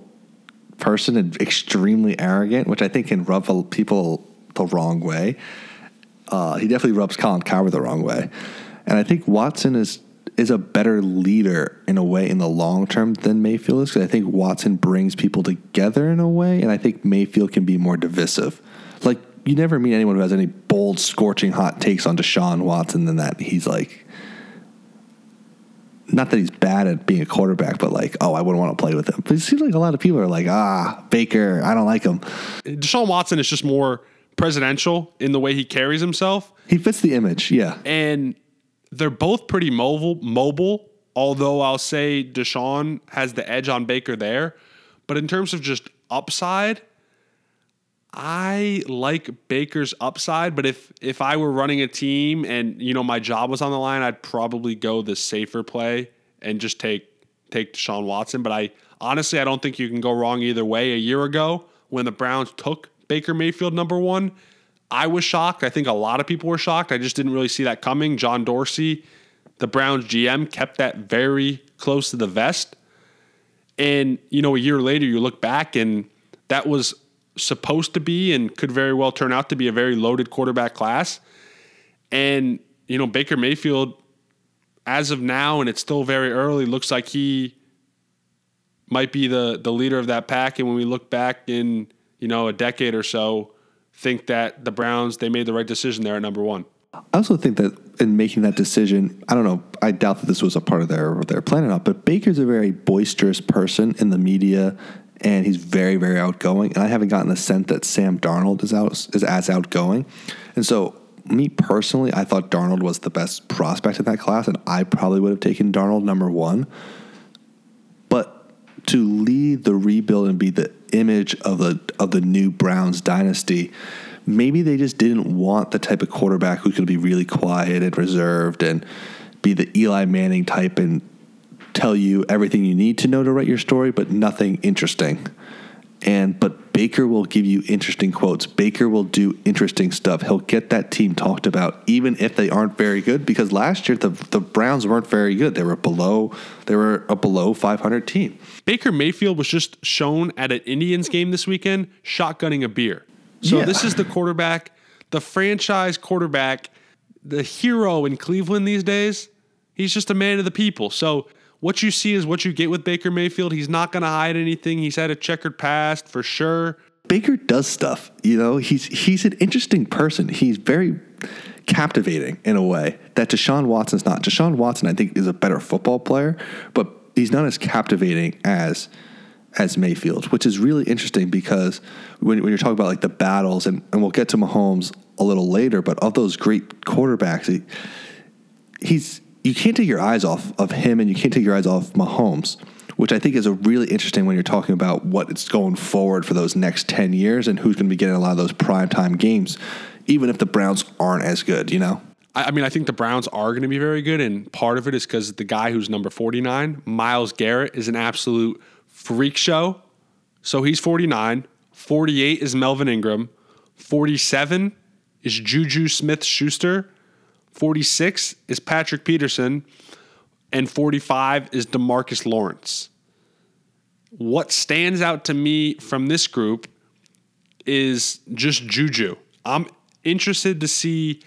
person and extremely arrogant, which I think can rub people the wrong way. Uh, he definitely rubs Colin Cowherd the wrong way, and I think Watson is is a better leader in a way in the long term than Mayfield is. Because I think Watson brings people together in a way, and I think Mayfield can be more divisive. Like you never meet anyone who has any bold, scorching hot takes on Deshaun Watson than that. He's like, not that he's bad at being a quarterback, but like, oh, I wouldn't want to play with him. But it seems like a lot of people are like, ah, Baker, I don't like him. Deshaun Watson is just more presidential in the way he carries himself. He fits the image, yeah. And they're both pretty mobile, mobile. Although I'll say Deshaun has the edge on Baker there, but in terms of just upside, I like Baker's upside. But if if I were running a team and you know my job was on the line, I'd probably go the safer play and just take take Deshaun Watson. But I honestly I don't think you can go wrong either way. A year ago when the Browns took Baker Mayfield number one, I was shocked. I think a lot of people were shocked. I just didn't really see that coming. John Dorsey, the Browns GM, kept that very close to the vest. And, you know, a year later, you look back and that was supposed to be and could very well turn out to be a very loaded quarterback class. And, you know, Baker Mayfield, as of now, and it's still very early, looks like he might be the the leader of that pack. And when we look back in, you know, a decade or so, think that the Browns they made the right decision there at number one. I also think that in making that decision, I don't know. I doubt that this was a part of their their plan or not. But Baker's a very boisterous person in the media, and he's very very outgoing. And I haven't gotten the sense that Sam Darnold is out is as outgoing. And so, me personally, I thought Darnold was the best prospect in that class, and I probably would have taken Darnold number one. But to lead the rebuild and be the image of the of the new Browns dynasty. Maybe they just didn't want the type of quarterback who could be really quiet and reserved and be the Eli Manning type and tell you everything you need to know to write your story, but nothing interesting. And but Baker will give you interesting quotes. Baker will do interesting stuff. He'll get that team talked about, even if they aren't very good. Because last year the the Browns weren't very good. They were below. They were a below 500 team. Baker Mayfield was just shown at an Indians game this weekend, shotgunning a beer. So Yeah. this is the quarterback, the franchise quarterback, the hero in Cleveland these days. He's just a man of the people. So what you see is what you get with Baker Mayfield. He's not going to hide anything. He's had a checkered past for sure. Baker does stuff. You know, he's he's an interesting person. He's very captivating in a way that Deshaun Watson's not. Deshaun Watson, I think, is a better football player, but he's not as captivating as as Mayfield, which is really interesting because when, when you're talking about like the battles, and, and we'll get to Mahomes a little later, but of those great quarterbacks, he, he's you can't take your eyes off of him and you can't take your eyes off Mahomes, which I think is a really interesting when you're talking about what it's going forward for those next 10 years and who's going to be getting a lot of those primetime games, even if the Browns aren't as good, you know? I I mean, I think the Browns are going to be very good, and part of it is because the guy who's number 49, Myles Garrett, is an absolute freak show. So he's 49. 48 is Melvin Ingram. 47 is Juju Smith Schuster. 46 is Patrick Peterson. And 45 is Demarcus Lawrence. What stands out to me from this group is just Juju. I'm interested to see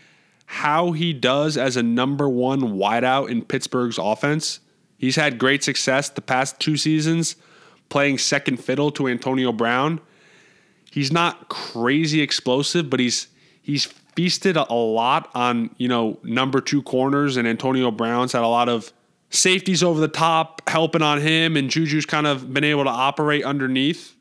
how he does as a number one wideout in Pittsburgh's offense. He's had great success the past two seasons playing second fiddle to Antonio Brown. He's not crazy explosive, but he's he's feasted a, lot on, you know, number two corners and Antonio Brown's had a lot of safeties over the top helping on him and Juju's kind of been able to operate underneath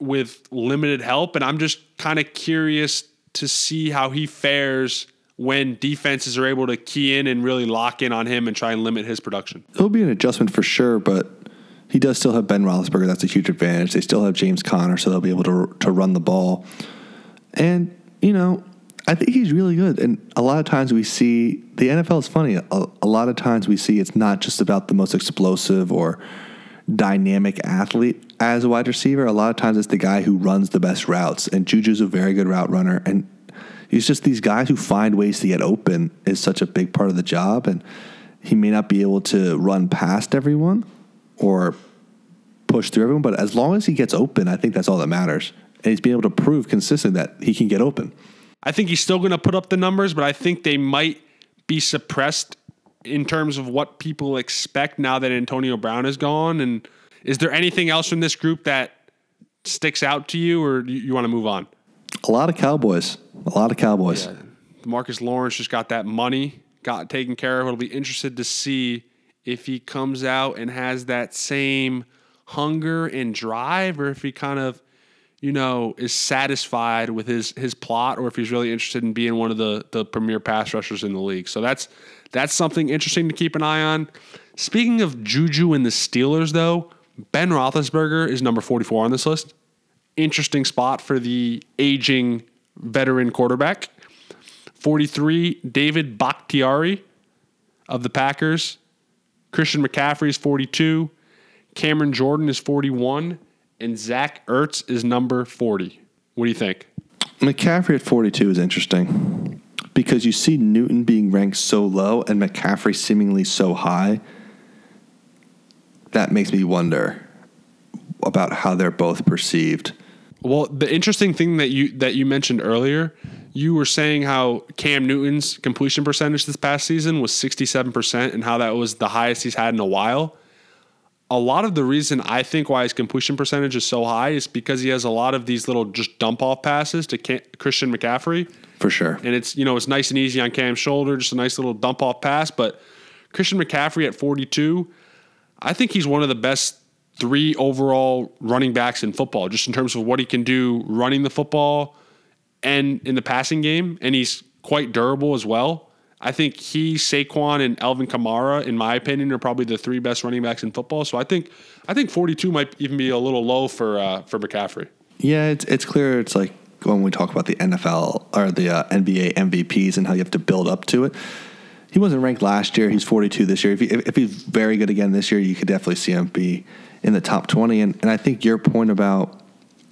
with limited help. And I'm just kind of curious to see how he fares when defenses are able to key in and really lock in on him and try and limit his production. It'll be an adjustment for sure, but he does still have Ben Roethlisberger. That's a huge advantage. They still have James Conner, so they'll be able to to run the ball. And you know, I think he's really good. And a lot of times we see the NFL is funny. A, a lot of times we see it's not just about the most explosive or dynamic athlete as a wide receiver. A lot of times it's the guy who runs the best routes. And Juju's a very good route runner. And he's just these guys who find ways to get open is such a big part of the job. And he may not be able to run past everyone or push through everyone, but as long as he gets open, I think that's all that matters. And he's been able to prove consistently that he can get open. I think he's still going to put up the numbers, but I think they might be suppressed in terms of what people expect now that Antonio Brown is gone? And is there anything else from this group that sticks out to you, or you, you want to move on? A lot of Cowboys. A lot of Cowboys. Yeah. Marcus Lawrence just got that money, got taken care of. It'll be interested to see if he comes out and has that same hunger and drive, or if he kind of, you know, is satisfied with his his plot, or if he's really interested in being one of the the premier pass rushers in the league. So that's that's something interesting to keep an eye on. Speaking of Juju and the Steelers, though, Ben Roethlisberger is number 44 on this list. Interesting spot for the aging veteran quarterback. 43, David Bakhtiari of the Packers. Christian McCaffrey is 42. Cameron Jordan is 41. And Zach Ertz is number 40. What do you think? McCaffrey at 42 is interesting because you see Newton being ranked so low and McCaffrey seemingly so high. That makes me wonder about how they're both perceived. Well, the interesting thing that you that you mentioned earlier, you were saying how Cam Newton's completion percentage this past season was 67% and how that was the highest he's had in a while. A lot of the reason I think why his completion percentage is so high is because he has a lot of these little just dump off passes to Christian McCaffrey. For sure. And it's, you know, it's nice and easy on Cam's shoulder, just a nice little dump off pass. But Christian McCaffrey at 42, I think he's one of the best three overall running backs in football, just in terms of what he can do running the football and in the passing game. And he's quite durable as well. I think he, Saquon, and Alvin Kamara, in my opinion, are probably the three best running backs in football. So I think I think 42 might even be a little low for uh, for McCaffrey. Yeah, it's it's clear. It's like when we talk about the NFL or the uh, NBA MVPs and how you have to build up to it. He wasn't ranked last year. He's 42 this year. If, he, if he's very good again this year, you could definitely see him be in the top 20. And, and I think your point about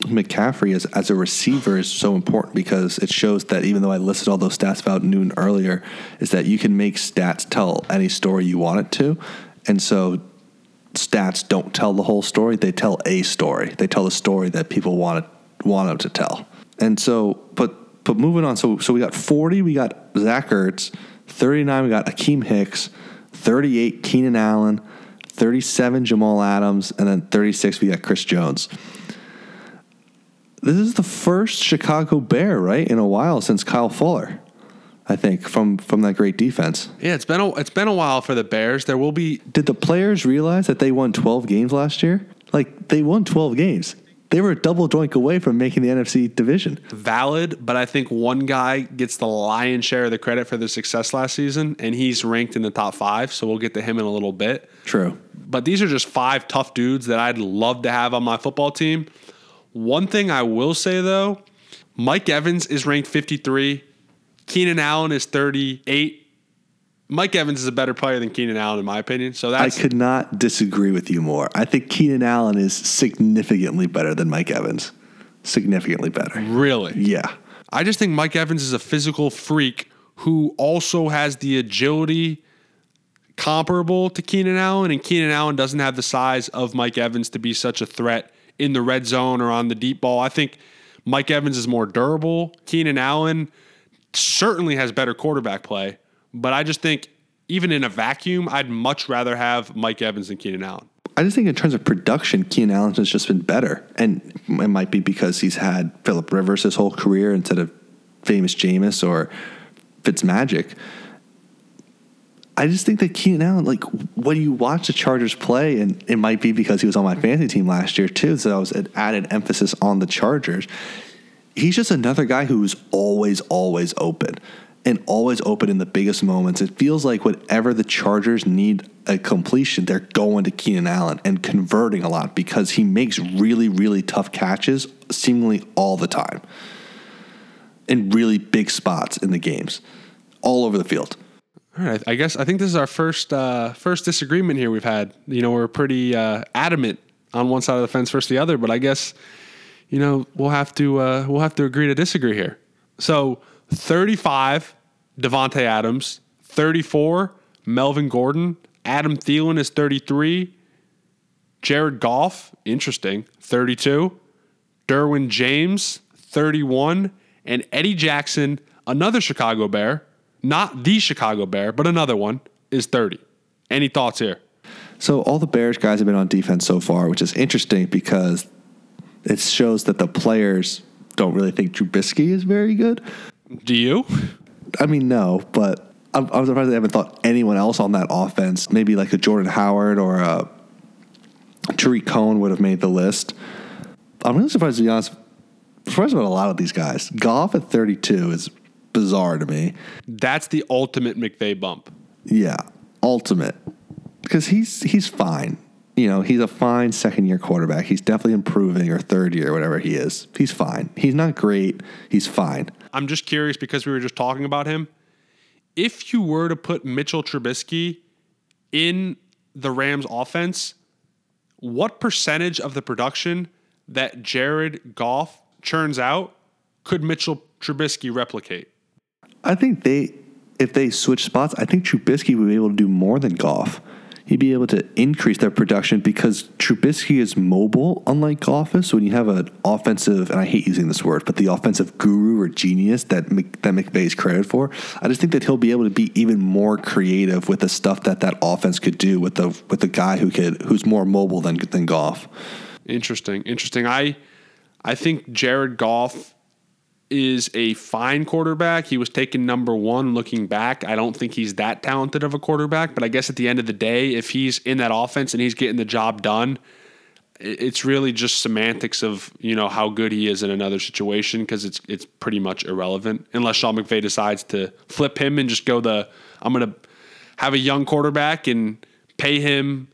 McCaffrey as, as a receiver is so important because it shows that even though I listed all those stats about Newton earlier, is that you can make stats tell any story you want it to. And so stats don't tell the whole story, they tell a story. They tell the story that people want, it, want them to tell. And so, but but moving on, so so we got 40, we got Zach Ertz, 39, we got Akiem Hicks, 38, Keenan Allen, 37, Jamal Adams, and then 36, we got Chris Jones. This is the first Chicago Bear, right, in a while since Kyle Fuller. I think from from that great defense. Yeah, it's been a it's been a while for the Bears. There will be. Did the players realize that they won 12 games last year? Like they won 12 games. They were a double doink away from making the NFC division. Valid, but I think one guy gets the lion's share of the credit for their success last season, and he's ranked in the top five. So we'll get to him in a little bit. True. But these are just five tough dudes that I'd love to have on my football team. One thing I will say though, Mike Evans is ranked 53. Keenan Allen is 38. Mike Evans is a better player than Keenan Allen, in my opinion. So that's I could not disagree with you more. I think Keenan Allen is significantly better than Mike Evans. Significantly better. Really? Yeah. I just think Mike Evans is a physical freak who also has the agility comparable to Keenan Allen, and Keenan Allen doesn't have the size of Mike Evans to be such a threat in the red zone or on the deep ball. I think Mike Evans is more durable. Keenan Allen certainly has better quarterback play, but I just think even in a vacuum, I'd much rather have Mike Evans than Keenan Allen. I just think in terms of production, Keenan Allen has just been better. And it might be because he's had Philip Rivers his whole career instead of famous Jameis or Fitzmagic. I just think that Keenan Allen, like when you watch the Chargers play, and it might be because he was on my fantasy team last year too, so I was an added emphasis on the Chargers. He's just another guy who's always, always open and always open in the biggest moments. It feels like whenever the Chargers need a completion, they're going to Keenan Allen and converting a lot because he makes really, really tough catches seemingly all the time in really big spots in the games, all over the field. All right, I guess I think this is our first uh, first disagreement here we've had. You know, we're pretty uh, adamant on one side of the fence versus the other, but I guess you know we'll have to uh, we'll have to agree to disagree here. So 35, Davante Adams. 34, Melvin Gordon. Adam Thielen is 33. Jared Goff, interesting, 32. Derwin James, 31. And Eddie Jackson, another Chicago Bear, not the Chicago Bear, but another one, is 30. Any thoughts here? So all the Bears guys have been on defense so far, which is interesting because it shows that the players don't really think Trubisky is very good. Do you? I mean, no, but I'm, I'm surprised they haven't thought anyone else on that offense. Maybe like a Jordan Howard or a Tarik Cohen would have made the list. I'm really surprised to be honest. Surprised about a lot of these guys. Goff at 32 is bizarre to me. That's the ultimate McVay bump. Yeah, ultimate because he's he's fine. You know, he's a fine second year quarterback. He's definitely improving or third year, whatever he is. He's fine. He's not great. He's fine. I'm just curious because we were just talking about him. If you were to put Mitchell Trubisky in the Rams offense, what percentage of the production that Jared Goff churns out could Mitchell Trubisky replicate? I think they, if they switch spots, I think Trubisky would be able to do more than Goff. He'd be able to increase their production because Trubisky is mobile, unlike Goff. So when you have an offensive, and I hate using this word, but the offensive guru or genius that that McVay is credited for, I just think that he'll be able to be even more creative with the stuff that that offense could do with the with the guy who could who's more mobile than than Goff. Interesting, interesting. I I think Jared Goff is a fine quarterback. He was taken number one looking back. I don't think he's that talented of a quarterback, but I guess at the end of the day, if he's in that offense and he's getting the job done, it's really just semantics of you know how good he is in another situation because it's it's pretty much irrelevant unless Sean McVay decides to flip him and just go the I'm gonna have a young quarterback and pay him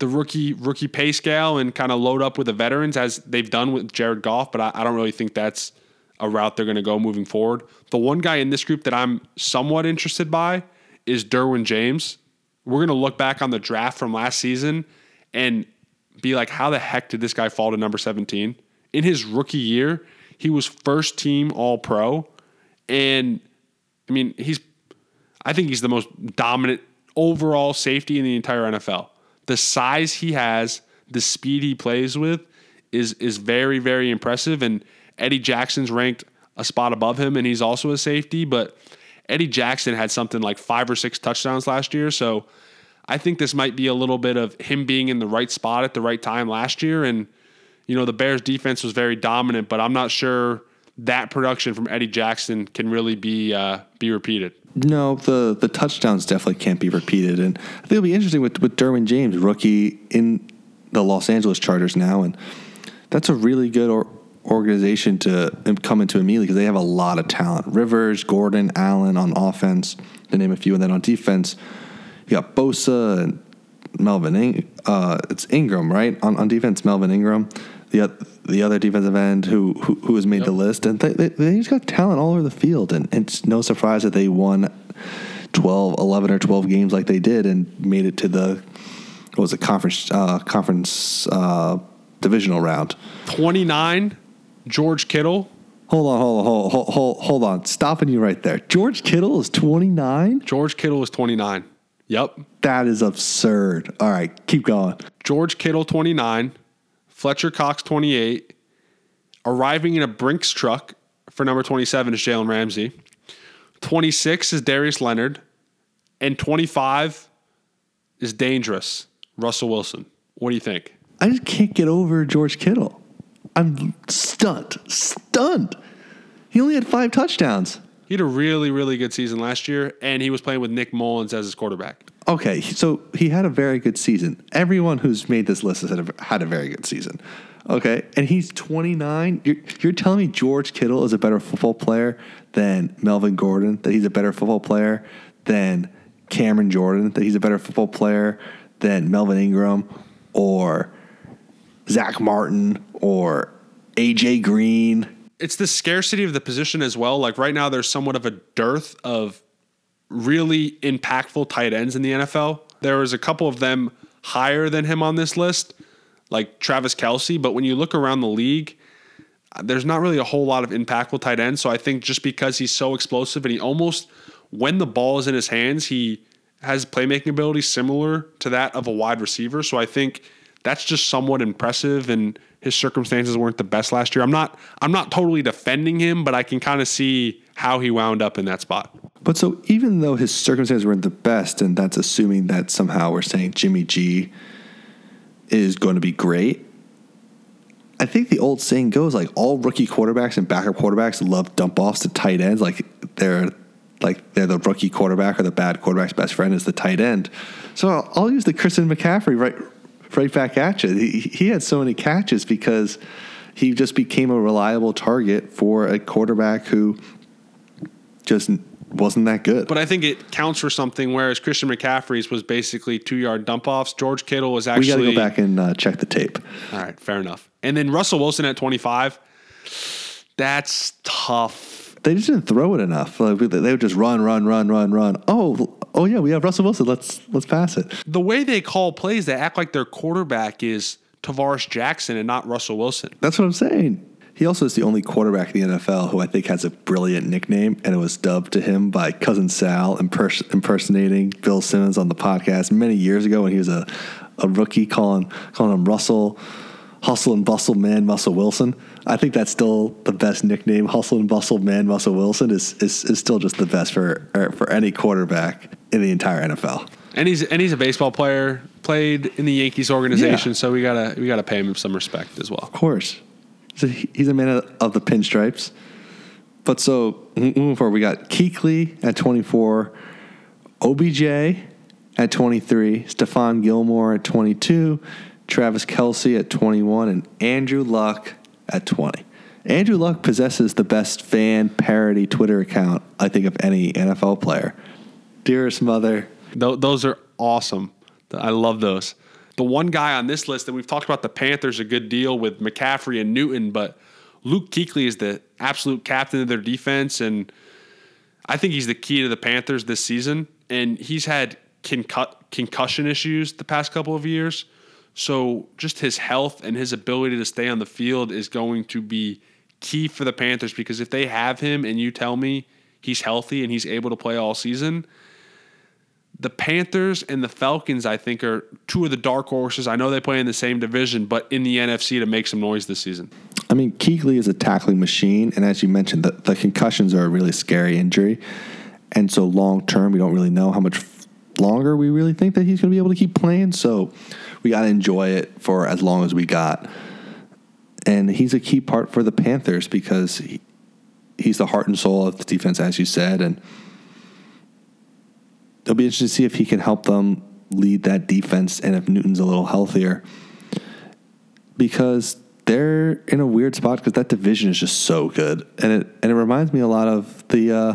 the rookie rookie pay scale and kind of load up with the veterans as they've done with Jared Goff, but I, I don't really think that's a route they're going to go moving forward. The one guy in this group that I'm somewhat interested by is Derwin James. We're going to look back on the draft from last season and be like, how the heck did this guy fall to number 17? In his rookie year, he was first team all pro. And I mean, he's, I think he's the most dominant overall safety in the entire NFL. The size he has, the speed he plays with is, is very, very impressive. And Eddie Jackson's ranked a spot above him, and he's also a safety. But Eddie Jackson had something like five or six touchdowns last year. So I think this might be a little bit of him being in the right spot at the right time last year. And, you know, the Bears defense was very dominant, but I'm not sure that production from Eddie Jackson can really be uh, be repeated. No, the the touchdowns definitely can't be repeated, and I think it'll be interesting with with Derwin James, rookie in the Los Angeles Chargers now, and that's a really good or, organization to come into immediately because they have a lot of talent. Rivers, Gordon, Allen on offense, to name a few, and then on defense, you got Bosa and Melvin. In, uh, it's Ingram, right? On, on defense, Melvin Ingram, the the other defensive end who who, who has made yep. the list, and they, they, they just got talent all over the field, and it's no surprise that they won 12, 11 or twelve games like they did, and made it to the what was it conference uh, conference uh, divisional round. Twenty nine George Kittle. Hold on, hold on, hold, hold, hold, hold on. Stopping you right there. George Kittle is 29? George Kittle is 29. Yep. That is absurd. All right, keep going. George Kittle, 29. Fletcher Cox, 28. Arriving in a Brinks truck for number 27 is Jalen Ramsey. 26 is Darius Leonard. And 25 is dangerous, Russell Wilson. What do you think? I just can't get over George Kittle. I'm stunned, stunned. He only had five touchdowns. He had a really, really good season last year, and he was playing with Nick Mullens as his quarterback. Okay, so he had a very good season. Everyone who's made this list has had a, had a very good season. Okay, and he's 29. You're, you're telling me George Kittle is a better football player than Melvin Gordon? That he's a better football player than Cameron Jordan? That he's a better football player than Melvin Ingram or Zach Martin or AJ Green. It's the scarcity of the position as well. Like right now, there's somewhat of a dearth of really impactful tight ends in the NFL. There was a couple of them higher than him on this list, like Travis Kelce. But when you look around the league, there's not really a whole lot of impactful tight ends. So I think just because he's so explosive and he almost, when the ball is in his hands, he has playmaking ability similar to that of a wide receiver. So I think that's just somewhat impressive and his circumstances weren't the best last year. I'm not I'm not totally defending him, but I can kind of see how he wound up in that spot. But so even though his circumstances weren't the best, and that's assuming that somehow we're saying Jimmy G is going to be great, I think the old saying goes like all rookie quarterbacks and backup quarterbacks love dump offs to tight ends. Like they're like they're the rookie quarterback or the bad quarterback's best friend is the tight end. So I'll, use the Christian McCaffrey right right back at you. He, he had so many catches because he just became a reliable target for a quarterback who just wasn't that good. But I think it counts for something. Whereas Christian McCaffrey's was basically two yard dump offs. George Kittle was actually. we got to go back and uh, check the tape. All right, fair enough. And then Russell Wilson at 25. That's tough. They just didn't throw it enough. Like, they would just run, run, run, run, run. Oh, oh yeah, we have Russell Wilson. Let's let's pass it. The way they call plays, they act like their quarterback is Tarvaris Jackson and not Russell Wilson. That's what I'm saying. He also is the only quarterback in the NFL who I think has a brilliant nickname, and it was dubbed to him by cousin Sal impers- impersonating Bill Simmons on the podcast many years ago when he was a, a rookie, calling calling him Russell Hustle and Bustle Man Muscle Wilson. I think that's still the best nickname. Hustle and Bustle Man Muscle Wilson is is, is still just the best for er, for any quarterback in the entire NFL. And he's and he's a baseball player, played in the Yankees organization, Yeah. so we gotta we gotta pay him some respect as well. Of course. He's a, he's a man of, of the pinstripes. But so mm-hmm, moving forward, we got Kuechly at 24, OBJ at 23, Stephon Gilmore at 22, Travis Kelce at 21, and Andrew Luck at 20. Andrew Luck possesses the best fan parody Twitter account, I think, of any NFL player. Dearest mother, Tho- those are awesome. I love those. The one guy on this list that we've talked about the Panthers a good deal with McCaffrey and Newton, but Luke Kuechly is the absolute captain of their defense, and I think he's the key to the Panthers this season. And he's had concu- concussion issues the past couple of years, so just his health and his ability to stay on the field is going to be key for the Panthers because if they have him and you tell me he's healthy and he's able to play all season the Panthers and the Falcons, I think, are two of the dark horses. I know they play in the same division, but in the NFC to make some noise this season. I mean, Kuechly is a tackling machine, and as you mentioned, the, the concussions are a really scary injury, and so long term, we don't really know how much longer we really think that he's going to be able to keep playing. So we got to enjoy it for as long as we got, and he's a key part for the Panthers because he, he's the heart and soul of the defense, as you said, and it'll be interesting to see if he can help them lead that defense, and if Newton's a little healthier because they're in a weird spot because that division is just so good, and it and it reminds me a lot of the. Uh,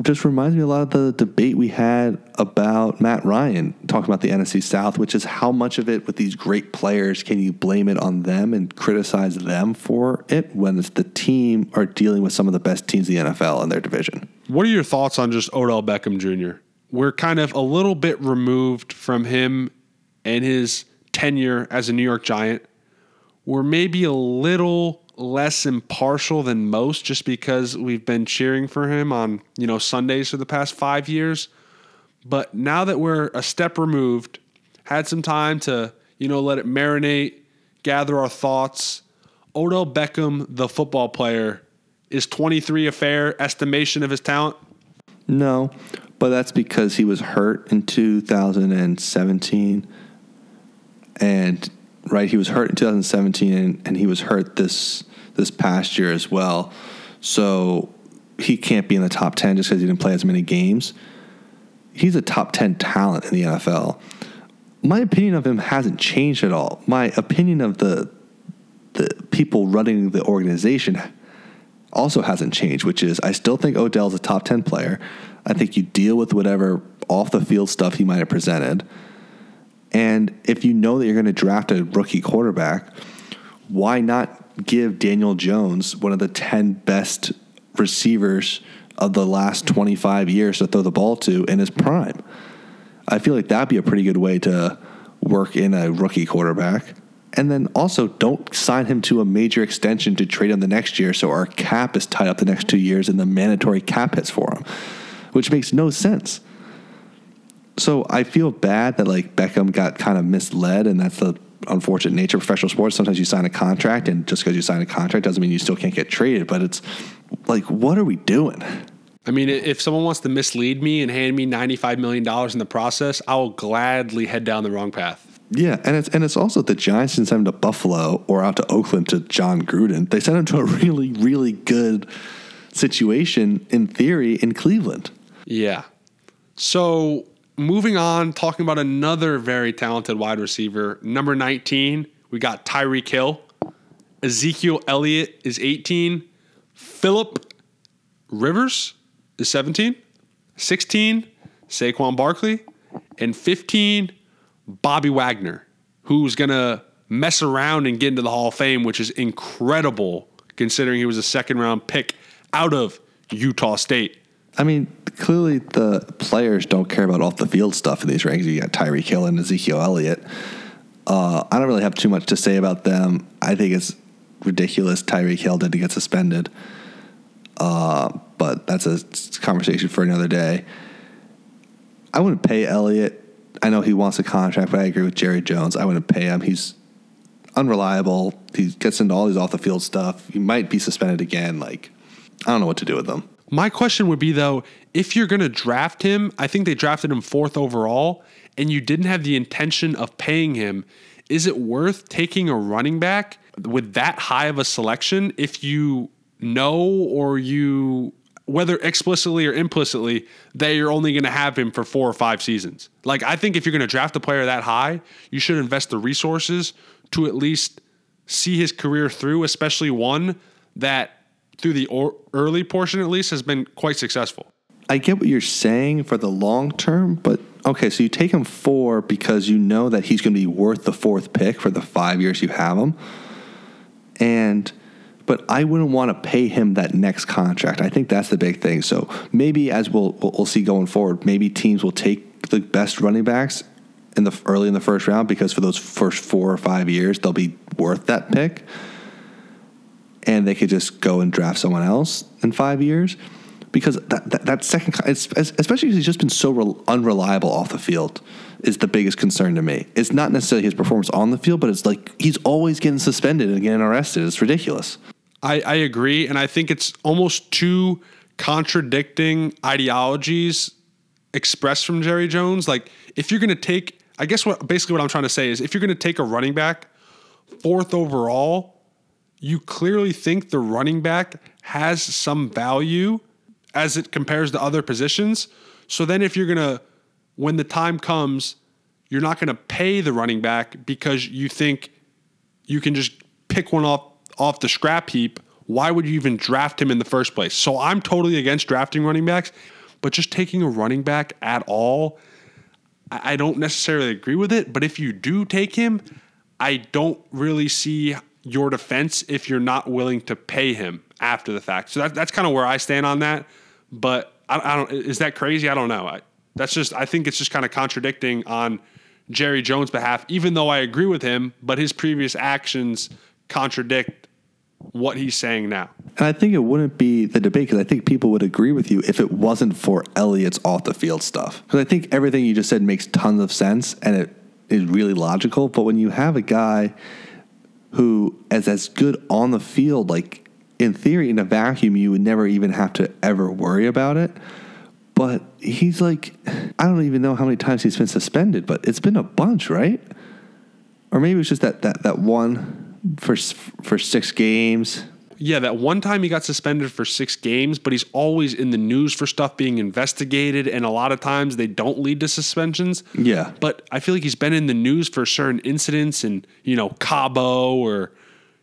just reminds me a lot of the debate we had about Matt Ryan talking about the NFC South, which is how much of it with these great players can you blame it on them and criticize them for it when it's the team are dealing with some of the best teams in the NFL in their division. What are your thoughts on just Odell Beckham Jr.? We're kind of a little bit removed from him and his tenure as a New York Giant. We're maybe a little less impartial than most just because we've been cheering for him on, you know, Sundays for the past 5 years. But now that we're a step removed, had some time to, you know, let it marinate, gather our thoughts. Odell Beckham, the football player, is 23 a fair estimation of his talent? No, but that's because he was hurt in 2017. And right, he was hurt in 2017 and, and he was hurt this this past year as well. So he can't be in the top 10 just because he didn't play as many games. He's a top 10 talent in the NFL. My opinion of him hasn't changed at all. My opinion of the the people running the organization also hasn't changed, which is I still think Odell's a top 10 player. I think you deal with whatever off the field stuff he might have presented. And if you know that you're going to draft a rookie quarterback, why not give Daniel Jones one of the 10 best receivers of the last 25 years to throw the ball to in his prime? I feel like that'd be a pretty good way to work in a rookie quarterback. And then also don't sign him to a major extension to trade him the next year so our cap is tied up the next two years and the mandatory cap hits for him, which makes no sense. So I feel bad that like Beckham got kind of misled, and that's the unfortunate nature of professional sports. Sometimes you sign a contract, and just because you sign a contract doesn't mean you still can't get traded. But it's like, what are we doing? I mean, if someone wants to mislead me and hand me $95 million in the process, I will gladly head down the wrong path. Yeah, and it's and it's also the Giants didn't send him to Buffalo or out to Oakland to Jon Gruden. They sent him to a really, really good situation in theory in Cleveland. Yeah. So moving on, talking about another very talented wide receiver, number 19, we got Tyreek Hill. Ezekiel Elliott is 18. Philip Rivers is 17. 16, Saquon Barkley. And 15, Bobby Wagner, who's going to mess around and get into the Hall of Fame, which is incredible considering he was a second round pick out of Utah State. I mean, clearly the players don't care about off the field stuff in these rankings. You got Tyreek Hill and Ezekiel Elliott. Uh, I don't really have too much to say about them. I think it's ridiculous Tyreek Hill did to get suspended. Uh, but that's a conversation for another day. I wouldn't pay Elliott. I know he wants a contract, but I agree with Jerry Jones. I wouldn't pay him. He's unreliable. He gets into all these off the field stuff. He might be suspended again. Like, I don't know what to do with him. My question would be though, if you're going to draft him, I think they drafted him fourth overall, and you didn't have the intention of paying him. Is it worth taking a running back with that high of a selection if you know or you whether explicitly or implicitly that you're only going to have him for four or five seasons. Like I think if you're going to draft a player that high, you should invest the resources to at least see his career through, especially one that through the or- early portion at least has been quite successful. I get what you're saying for the long term, but okay, so you take him four because you know that he's going to be worth the fourth pick for the five years you have him. And, but I wouldn't want to pay him that next contract. I think that's the big thing. So maybe as we'll, we'll see going forward, maybe teams will take the best running backs in the early in the first round because for those first four or five years, they'll be worth that pick. And they could just go and draft someone else in five years because that, that, that second, especially because he's just been so unreliable off the field, is the biggest concern to me. It's not necessarily his performance on the field, but it's like he's always getting suspended and getting arrested. It's ridiculous. I, I agree, and I think it's almost two contradicting ideologies expressed from Jerry Jones. Like if you're going to take, I guess what basically what I'm trying to say is if you're going to take a running back fourth overall, you clearly think the running back has some value as it compares to other positions. So then if you're going to when the time comes, you're not going to pay the running back because you think you can just pick one off off the scrap heap. Why would you even draft him in the first place? So I'm totally against drafting running backs, but just taking a running back at all, I don't necessarily agree with it. But if you do take him, I don't really see your defense if you're not willing to pay him after the fact. So that, that's kind of where I stand on that. But I, I, don't. Is that crazy? I don't know. I, that's just. I think it's just kind of contradicting on Jerry Jones' behalf, even though I agree with him. But his previous actions contradict what he's saying now. And I think it wouldn't be the debate because I think people would agree with you if it wasn't for Elliott's off the field stuff. Because I think everything you just said makes tons of sense and it is really logical. But when you have a guy who is as good on the field, like in theory, in a vacuum, you would never even have to ever worry about it. But he's like, I don't even know how many times he's been suspended, but it's been a bunch, right? Or maybe it's just that that that one for for six games. Yeah, that one time he got suspended for six games, but he's always in the news for stuff being investigated, and a lot of times they don't lead to suspensions. Yeah. But I feel like he's been in the news for certain incidents and, you know, Cabo or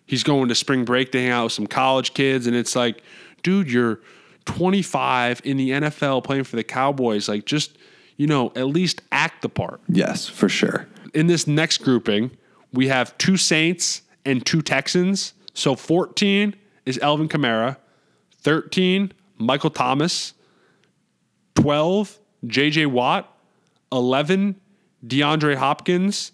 he's going to spring break to hang out with some college kids, and it's like, dude, you're 25 in the NFL playing for the Cowboys. Like, just, you know, at least act the part. Yes, for sure. In this next grouping, we have two Saints and two Texans. So 14 is Alvin Kamara, 13 Michael Thomas, 12 JJ Watt, 11 DeAndre Hopkins,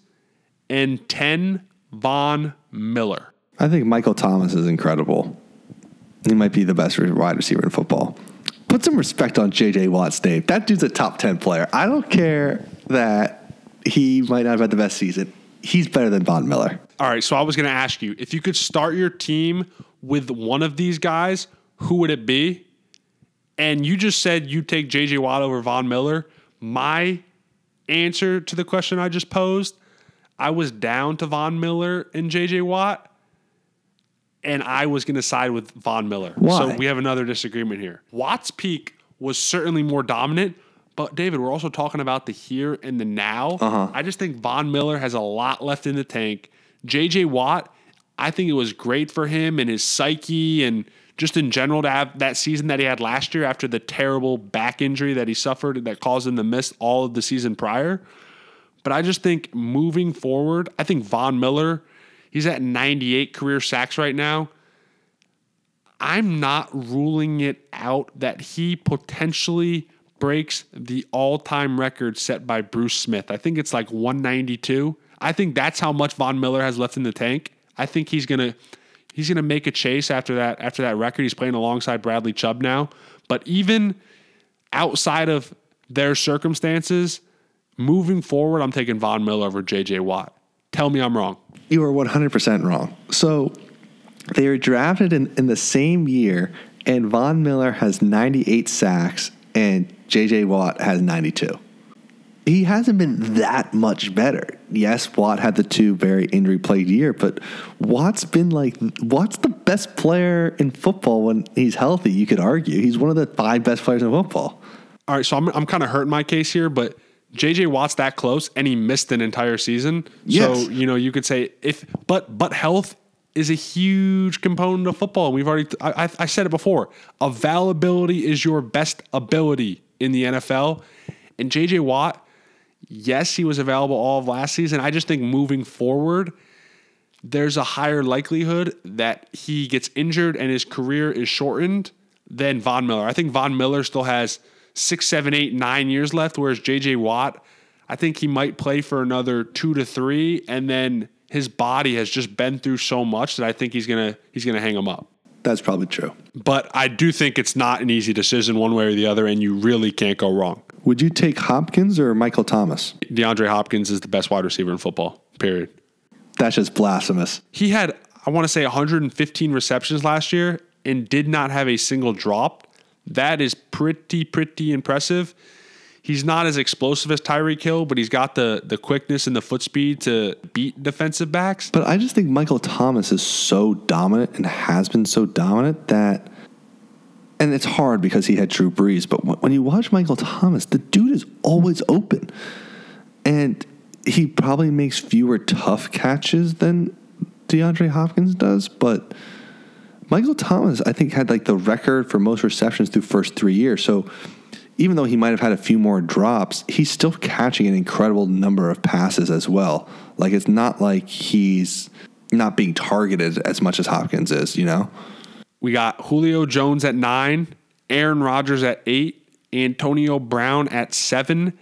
and 10 Von Miller. I think Michael Thomas is incredible. He might be the best wide receiver in football. Put some respect on JJ Watt's name. That dude's a top 10 player. I don't care that he might not have had the best season. He's better than Von Miller. All right, so I was going to ask you if you could start your team with one of these guys, who would it be? and you just said you'd take JJ Watt over Von Miller. My answer to the question I just posed, I was down to Von Miller and JJ Watt, and I was going to side with Von Miller. Why? So we have another disagreement here. Watt's peak was certainly more dominant, but David, we're also talking about the here and the now. Uh-huh. I just think Von Miller has a lot left in the tank. JJ Watt, I think it was great for him and his psyche and just in general to have that season that he had last year after the terrible back injury that he suffered that caused him to miss all of the season prior. But I just think moving forward, I think Von Miller, he's at 98 career sacks right now. I'm not ruling it out that he potentially breaks the all time record set by Bruce Smith. I think it's like 192. I think that's how much Von Miller has left in the tank. I think he's gonna he's gonna make a chase after that after that record. He's playing alongside Bradley Chubb now. But even outside of their circumstances, moving forward, I'm taking Von Miller over JJ Watt. Tell me I'm wrong. You are 100% wrong. So they were drafted in, in the same year, and Von Miller has 98 sacks, and JJ Watt has 92. He hasn't been that much better. Yes, Watt had the two very injury plagued year, but Watt's been like Watt's the best player in football when he's healthy. You could argue he's one of the five best players in football. All right, so I'm I'm kind of hurting my case here, but JJ Watt's that close and he missed an entire season. Yes. So, you know, you could say if but but health is a huge component of football. We've already I, I, said it before. Availability is your best ability in the NFL. And JJ Watt, yes, he was available all of last season. I just think moving forward, there's a higher likelihood that he gets injured and his career is shortened than Von Miller. I think Von Miller still has six, seven, eight, nine years left, whereas JJ Watt, I think he might play for another two to three, and then his body has just been through so much that I think he's gonna he's gonna hang him up. That's probably true. But I do think it's not an easy decision one way or the other, and you really can't go wrong. Would you take Hopkins or Michael Thomas? DeAndre Hopkins is the best wide receiver in football. Period. That's just blasphemous. He had, I want to say, 115 receptions last year and did not have a single drop. That is pretty, pretty impressive. He's not as explosive as Tyreek Hill, but he's got the the quickness and the foot speed to beat defensive backs. But I just think Michael Thomas is so dominant and has been so dominant that, and it's hard because he had Drew Brees. But when you watch Michael Thomas, the dude is always open, and he probably makes fewer tough catches than DeAndre Hopkins does. But Michael Thomas, I think, had like the record for most receptions through first three years. So even though he might have had a few more drops, he's still catching an incredible number of passes as well. Like it's not like he's not being targeted as much as Hopkins is, you know? We got Julio Jones at nine, Aaron Rodgers at eight, Antonio Brown at seven,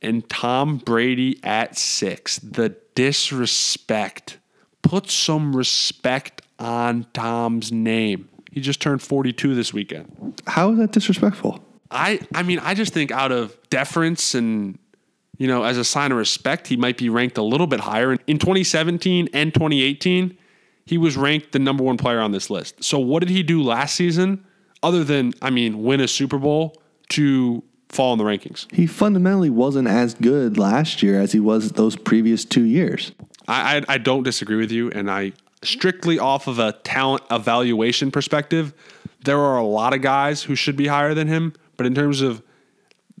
and Tom Brady at six. The disrespect. Put some respect on Tom's name. He just turned 42 this weekend. How is that disrespectful? I I mean, I just think out of deference and you know, as a sign of respect, he might be ranked a little bit higher. In 2017 and 2018, he was ranked the number one player on this list. So what did he do last season other than, I mean, win a Super Bowl to fall in the rankings? He fundamentally wasn't as good last year as he was those previous two years. I, I, I don't disagree with you, and I strictly off of a talent evaluation perspective, there are a lot of guys who should be higher than him. But in terms of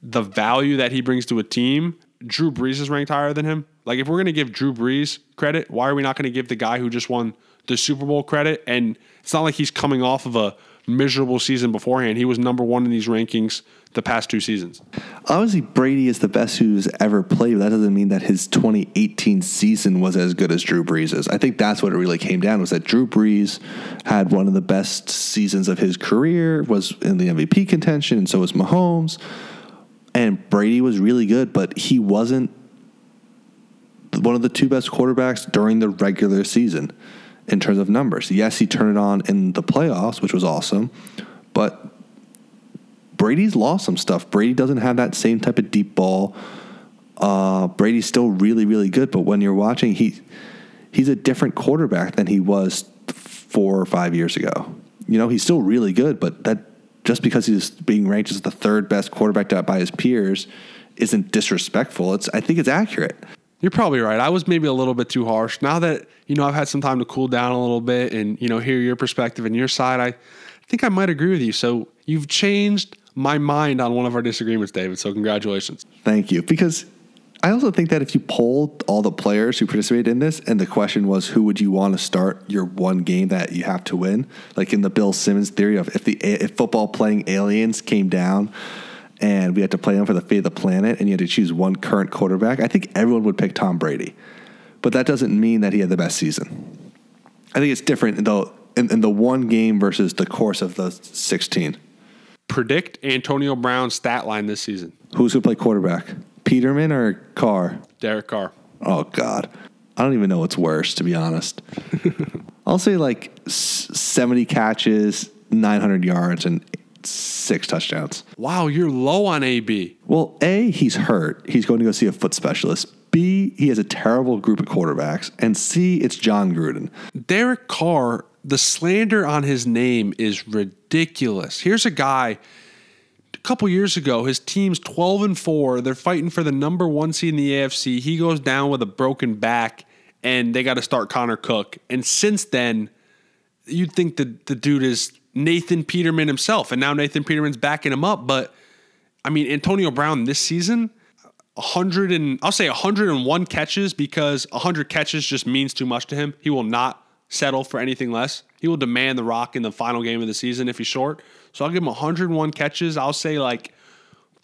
the value that he brings to a team, Drew Brees is ranked higher than him. Like if we're going to give Drew Brees credit, why are we not going to give the guy who just won the Super Bowl credit? And it's not like he's coming off of a miserable season beforehand. He was number one in these rankings the past two seasons. Obviously, Brady is the best who's ever played, but that doesn't mean that his 2018 season was as good as Drew Brees's. I think that's what it really came down was that Drew Brees had one of the best seasons of his career, was in the MVP contention, and so was Mahomes. And Brady was really good, but he wasn't one of the two best quarterbacks during the regular season in terms of numbers. Yes, he turned it on in the playoffs, which was awesome, but Brady's lost some stuff. Brady doesn't have that same type of deep ball. Uh, Brady's still really, really good, but when you're watching, he he's a different quarterback than he was four or five years ago. You know, he's still really good, but that just because he's being ranked as the third best quarterback by his peers isn't disrespectful. It's I think it's accurate. You're probably right. I was maybe a little bit too harsh. Now that you know I've had some time to cool down a little bit and you know hear your perspective and your side, I think I might agree with you. So you've changed my mind on one of our disagreements, David. So congratulations. Thank you. Because I also think that if you polled all the players who participated in this, and the question was who would you want to start your one game that you have to win, like in the Bill Simmons theory of if the if football playing aliens came down and we had to play them for the fate of the planet, and you had to choose one current quarterback, I think everyone would pick Tom Brady. But that doesn't mean that he had the best season. I think it's different though in, in the one game versus the course of the sixteen. Predict Antonio Brown's stat line this season. Who's going to play quarterback? Peterman or Carr? Derek Carr. Oh God, I don't even know what's worse to be honest. I'll say like seventy catches, nine hundred yards, and six touchdowns. Wow, you're low on AB. Well, A, he's hurt. He's going to go see a foot specialist. B, he has a terrible group of quarterbacks. And C, it's Jon Gruden. Derek Carr, the slander on his name is ridiculous. Here's a guy a couple years ago, his team's 12 and 4. They're fighting for the number one seed in the AFC. He goes down with a broken back, and they got to start Connor Cook. And since then, you'd think that the dude is Nathan Peterman himself. And now Nathan Peterman's backing him up. But I mean, Antonio Brown this season, 100 and I'll say 101 catches because 100 catches just means too much to him. He will not settle for anything less. He will demand the rock in the final game of the season if he's short. So I'll give him 101 catches. I'll say like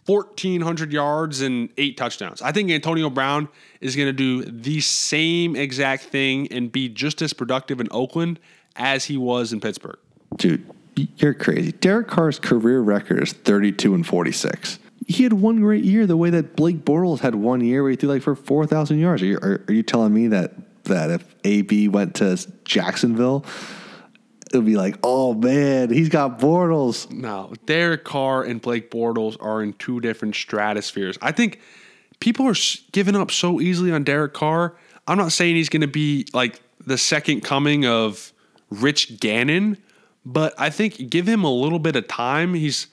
1,400 yards and eight touchdowns. I think Antonio Brown is going to do the same exact thing and be just as productive in Oakland as he was in Pittsburgh. Dude, you're crazy. Derek Carr's career record is 32 and 46. He had one great year the way that Blake Bortles had one year where he threw like for 4,000 yards. Are you, are, are you telling me that, that if AB went to Jacksonville, it would be like, oh man, he's got Bortles. No, Derek Carr and Blake Bortles are in two different stratospheres. I think people are giving up so easily on Derek Carr. I'm not saying he's going to be like the second coming of Rich Gannon, but I think give him a little bit of time. He's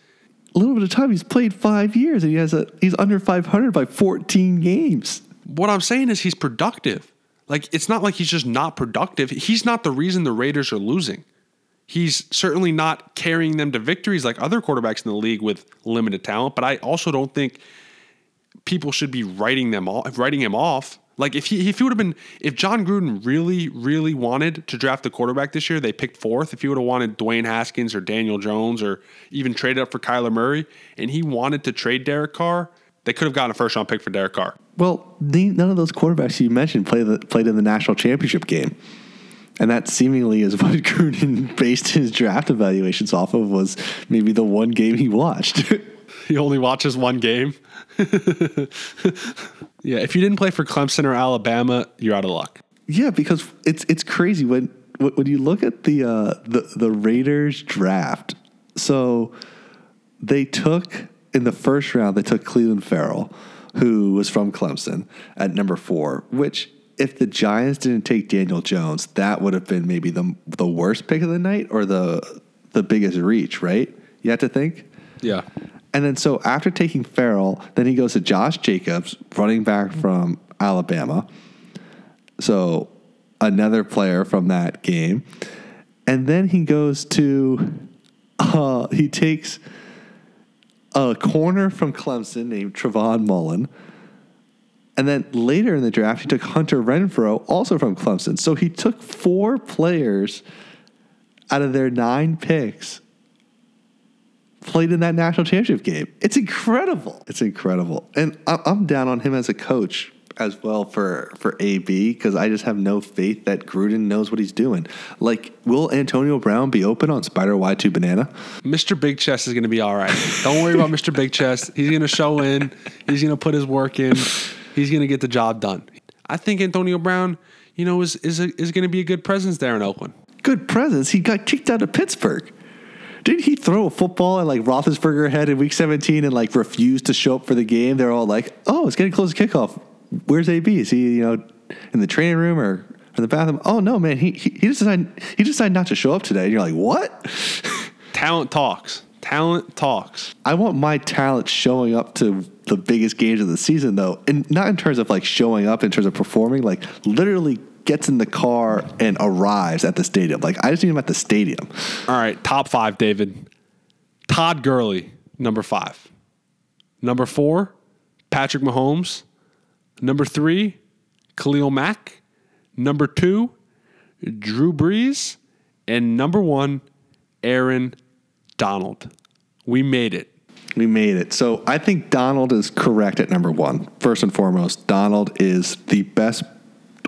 a little bit of time. He's played five years and he has a he's under 500 by 14 games. What I'm saying is he's productive. Like it's not like he's just not productive. He's not the reason the Raiders are losing. He's certainly not carrying them to victories like other quarterbacks in the league with limited talent. But I also don't think people should be writing them off, writing him off. Like if he if he would have been if Jon Gruden really really wanted to draft a quarterback this year, they picked fourth. If he would have wanted Dwayne Haskins or Daniel Jones or even traded up for Kyler Murray, and he wanted to trade Derek Carr, they could have gotten a first round pick for Derek Carr. Well, none of those quarterbacks you mentioned played the, played in the national championship game, and that seemingly is what Gruden based his draft evaluations off of. Was maybe the one game he watched. he only watches one game. yeah, if you didn't play for Clemson or Alabama, you're out of luck. Yeah, because it's it's crazy when when you look at the uh, the the Raiders draft. So they took in the first round they took Clelin Ferrell, who was from Clemson at number four. Which, if the Giants didn't take Daniel Jones, that would have been maybe the the worst pick of the night or the the biggest reach. Right? You have to think. Yeah. And then so after taking Ferrell, then he goes to Josh Jacobs, running back from Alabama. So another player from that game. And then he goes to uh, he takes a corner from Clemson named Trayvon Mullen. And then later in the draft, he took Hunter Renfrow, also from Clemson. So he took four players out of their nine picks played in that national championship game. It's incredible. It's incredible. And I'm down on him as a coach as well for for AB because I just have no faith that Gruden knows what he's doing. Like, will Antonio Brown be open on Spider Y2 Banana? Mr. Big Chest is going to be all right. Don't worry about Mr. Big Chest. He's going to show in. He's going to put his work in. He's going to get the job done. I think Antonio Brown, you know, is is a, is going to be a good presence there in Oakland. Good presence. He got kicked out of Pittsburgh. Didn't he throw a football at like Roethlisberger head in Week 17 and like refused to show up for the game? They're all like, "Oh, it's getting close to kickoff. Where's AB? Is he you know in the training room or in the bathroom? Oh no, man, he he, he decided he decided not to show up today." And you're like, "What?" Talent talks. Talent talks. I want my talent showing up to the biggest games of the season, though, and not in terms of like showing up in terms of performing, like literally gets in the car and arrives at the stadium. Like I just need him at the stadium. All right, top five, David. Todd Gurley, number five. Number four, Patrick Mahomes. Number three, Khalil Mack. Number two, Drew Brees. And number one, Aaron Donald. We made it. We made it. So I think Donald is correct at number one. First and foremost, Donald is the best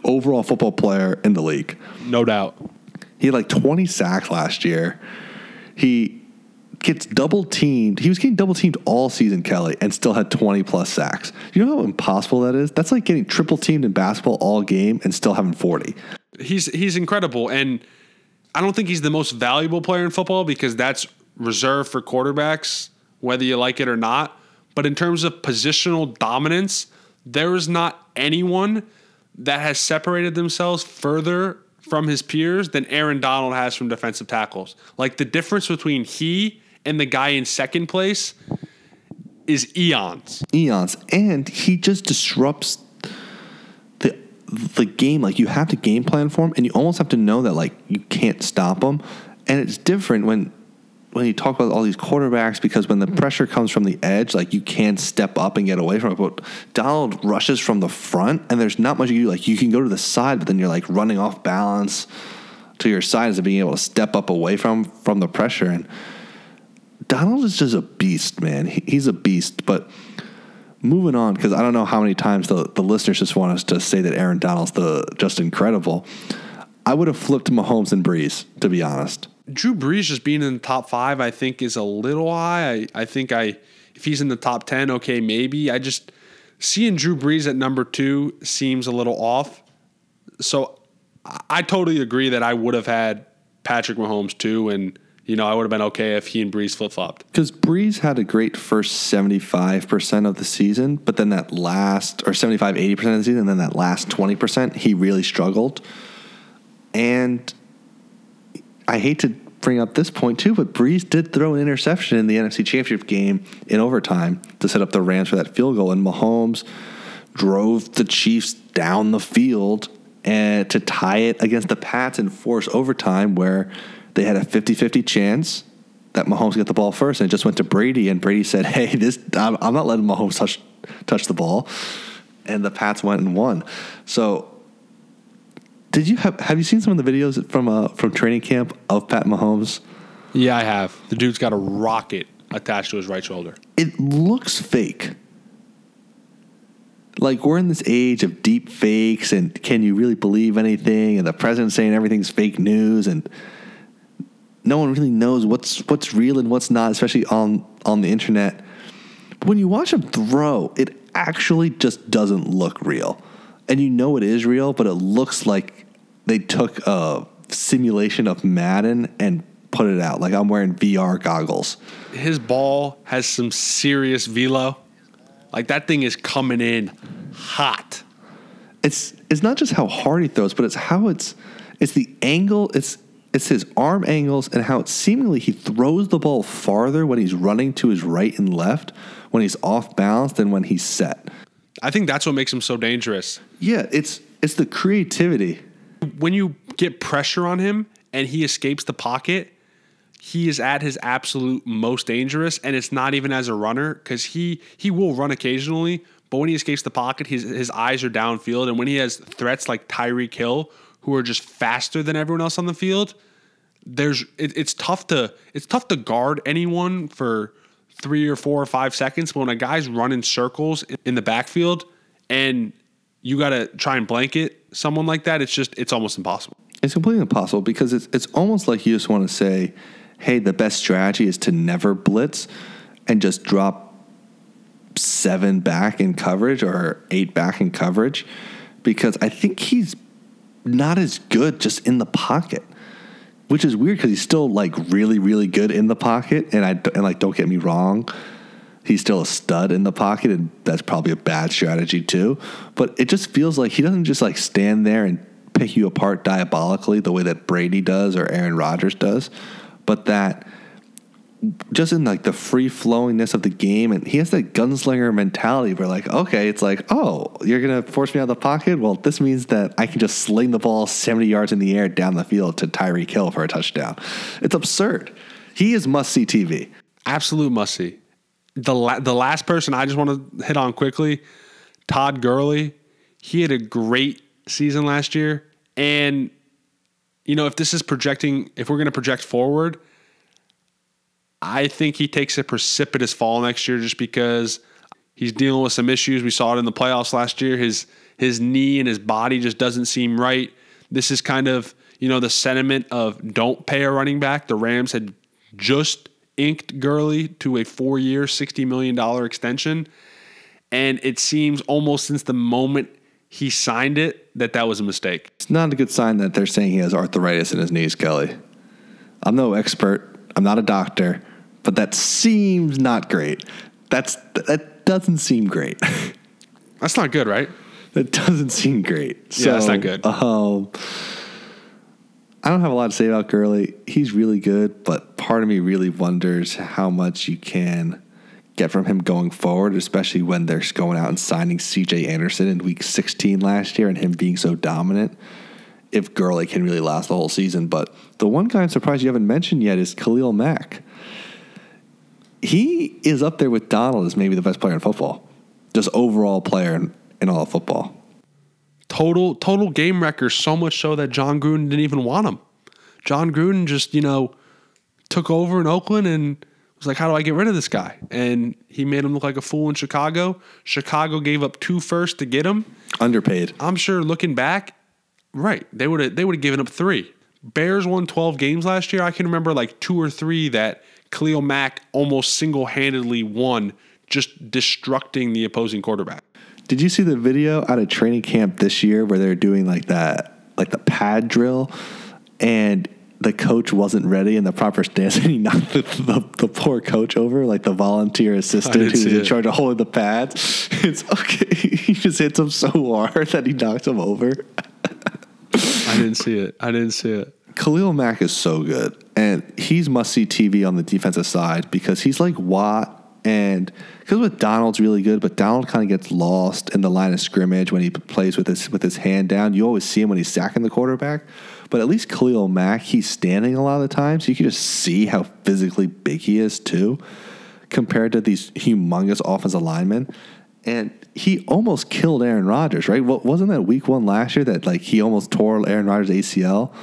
overall football player in the league. No doubt. He had like 20 sacks last year. He gets double teamed. He was getting double teamed all season, Kelly, and still had 20 plus sacks. You know how impossible that is? That's like getting triple teamed in basketball all game and still having 40. He's he's incredible and I don't think he's the most valuable player in football because that's reserved for quarterbacks whether you like it or not. But in terms of positional dominance, there is not anyone that has separated themselves further from his peers than Aaron Donald has from defensive tackles. Like the difference between he and the guy in second place is eons. Eons. And he just disrupts the the game. Like you have to game plan for him and you almost have to know that like you can't stop him. And it's different when when you talk about all these quarterbacks because when the mm. pressure comes from the edge, like you can't step up and get away from it. But Donald rushes from the front, and there's not much you do. Like you can go to the side, but then you're like running off balance to your side instead of being able to step up away from from the pressure. And Donald is just a beast, man. He, he's a beast. But moving on, because I don't know how many times the, the listeners just want us to say that Aaron Donald's the just incredible. I would have flipped Mahomes and Brees, to be honest. Drew Brees just being in the top five, I think, is a little high. I, I think I if he's in the top ten, okay, maybe. I just seeing Drew Brees at number two seems a little off. So I, totally agree that I would have had Patrick Mahomes too, and you know I would have been okay if he and Brees flip flopped. Because Brees had a great first seventy five percent of the season, but then that last or 75, 80 percent of the season, and then that last twenty percent, he really struggled. And I hate to bring up this point too, but Brees did throw an interception in the NFC Championship game in overtime to set up the Rams for that field goal, and Mahomes drove the Chiefs down the field and to tie it against the Pats and force overtime where they had a 50-50 chance that Mahomes get the ball first and it just went to Brady and Brady said, "Hey, this I'm, I'm not letting Mahomes touch touch the ball." And the Pats went and won. So did you have have you seen some of the videos from uh from training camp of Pat Mahomes? Yeah, I have. The dude's got a rocket attached to his right shoulder. It looks fake. Like we're in this age of deep fakes and can you really believe anything and the president saying everything's fake news and no one really knows what's what's real and what's not, especially on on the internet. But when you watch him throw, it actually just doesn't look real. And you know it is real, but it looks like they took a simulation of Madden and put it out. Like I'm wearing VR goggles. His ball has some serious velo. Like that thing is coming in hot. It's it's not just how hard he throws, but it's how it's it's the angle, it's it's his arm angles and how it seemingly he throws the ball farther when he's running to his right and left when he's off balance than when he's set. I think that's what makes him so dangerous. Yeah, it's it's the creativity. When you get pressure on him and he escapes the pocket, he is at his absolute most dangerous and it's not even as a runner cuz he he will run occasionally, but when he escapes the pocket, his his eyes are downfield and when he has threats like Tyreek Hill who are just faster than everyone else on the field, there's it, it's tough to it's tough to guard anyone for three or four or five seconds. But when a guy's running circles in the backfield and you got to try and blanket someone like that, it's just it's almost impossible. It's completely impossible because it's it's almost like you just want to say, "Hey, the best strategy is to never blitz and just drop seven back in coverage or eight back in coverage," because I think he's not as good just in the pocket which is weird because he's still like really, really good in the pocket. And I and like, don't get me wrong, he's still a stud in the pocket, and that's probably a bad strategy too. But it just feels like he doesn't just like stand there and pick you apart diabolically the way that Brady does or Aaron Rodgers does, but that just in like the free flowingness of the game, and he has that gunslinger mentality where like, okay, it's like, oh, you're gonna force me out of the pocket. Well, this means that I can just sling the ball 70 yards in the air down the field to Tyreek Hill for a touchdown. It's absurd. He is must see TV. Absolute must see. The la- the last person I just want to hit on quickly, Todd Gurley. He had a great season last year, and you know if this is projecting, if we're going to project forward I think he takes a precipitous fall next year just because he's dealing with some issues. We saw it in the playoffs last year. His his knee and his body just doesn't seem right. This is kind of, you know, the sentiment of don't pay a running back. The Rams had just inked Gurley to a 4-year, $60 million extension, and it seems almost since the moment he signed it that that was a mistake. It's not a good sign that they're saying he has arthritis in his knees, Kelly. I'm no expert. I'm not a doctor but that seems not great. That's that doesn't seem great. That's not good, right? That doesn't seem great. So, yeah, that's not good. Um, I don't have a lot to say about Gurley. He's really good, but part of me really wonders how much you can get from him going forward, especially when they're going out and signing CJ Anderson in week 16 last year and him being so dominant. If Gurley can really last the whole season. But the one guy I'm surprised you haven't mentioned yet is Khalil Mack he is up there with Donald as maybe the best player in football, just overall player in, in all of football. Total total game record, so much so that Jon Gruden didn't even want him. Jon Gruden just you know took over in Oakland and was like, "How do I get rid of this guy?" And he made him look like a fool in Chicago. Chicago gave up two first to get him. Underpaid. I'm sure looking back, right? They would have they would have given up three. Bears won 12 games last year. I can remember like two or three that Khalil Mack almost single handedly won just destructing the opposing quarterback. Did you see the video out of training camp this year where they're doing like that, like the pad drill, and the coach wasn't ready in the proper stance, and he knocked the, the, the poor coach over, like the volunteer assistant who's in charge of holding the pads. It's okay. He just hits him so hard that he knocks him over. I didn't see it. I didn't see it. Khalil Mack is so good, and he's must see TV on the defensive side because he's like Watt. And because with Donald's really good, but Donald kind of gets lost in the line of scrimmage when he plays with his with his hand down. You always see him when he's sacking the quarterback, but at least Khalil Mack, he's standing a lot of the time, so you can just see how physically big he is too, compared to these humongous offensive linemen. And he almost killed Aaron Rodgers, right? Wasn't that week one last year that like he almost tore Aaron Rodgers' ACL?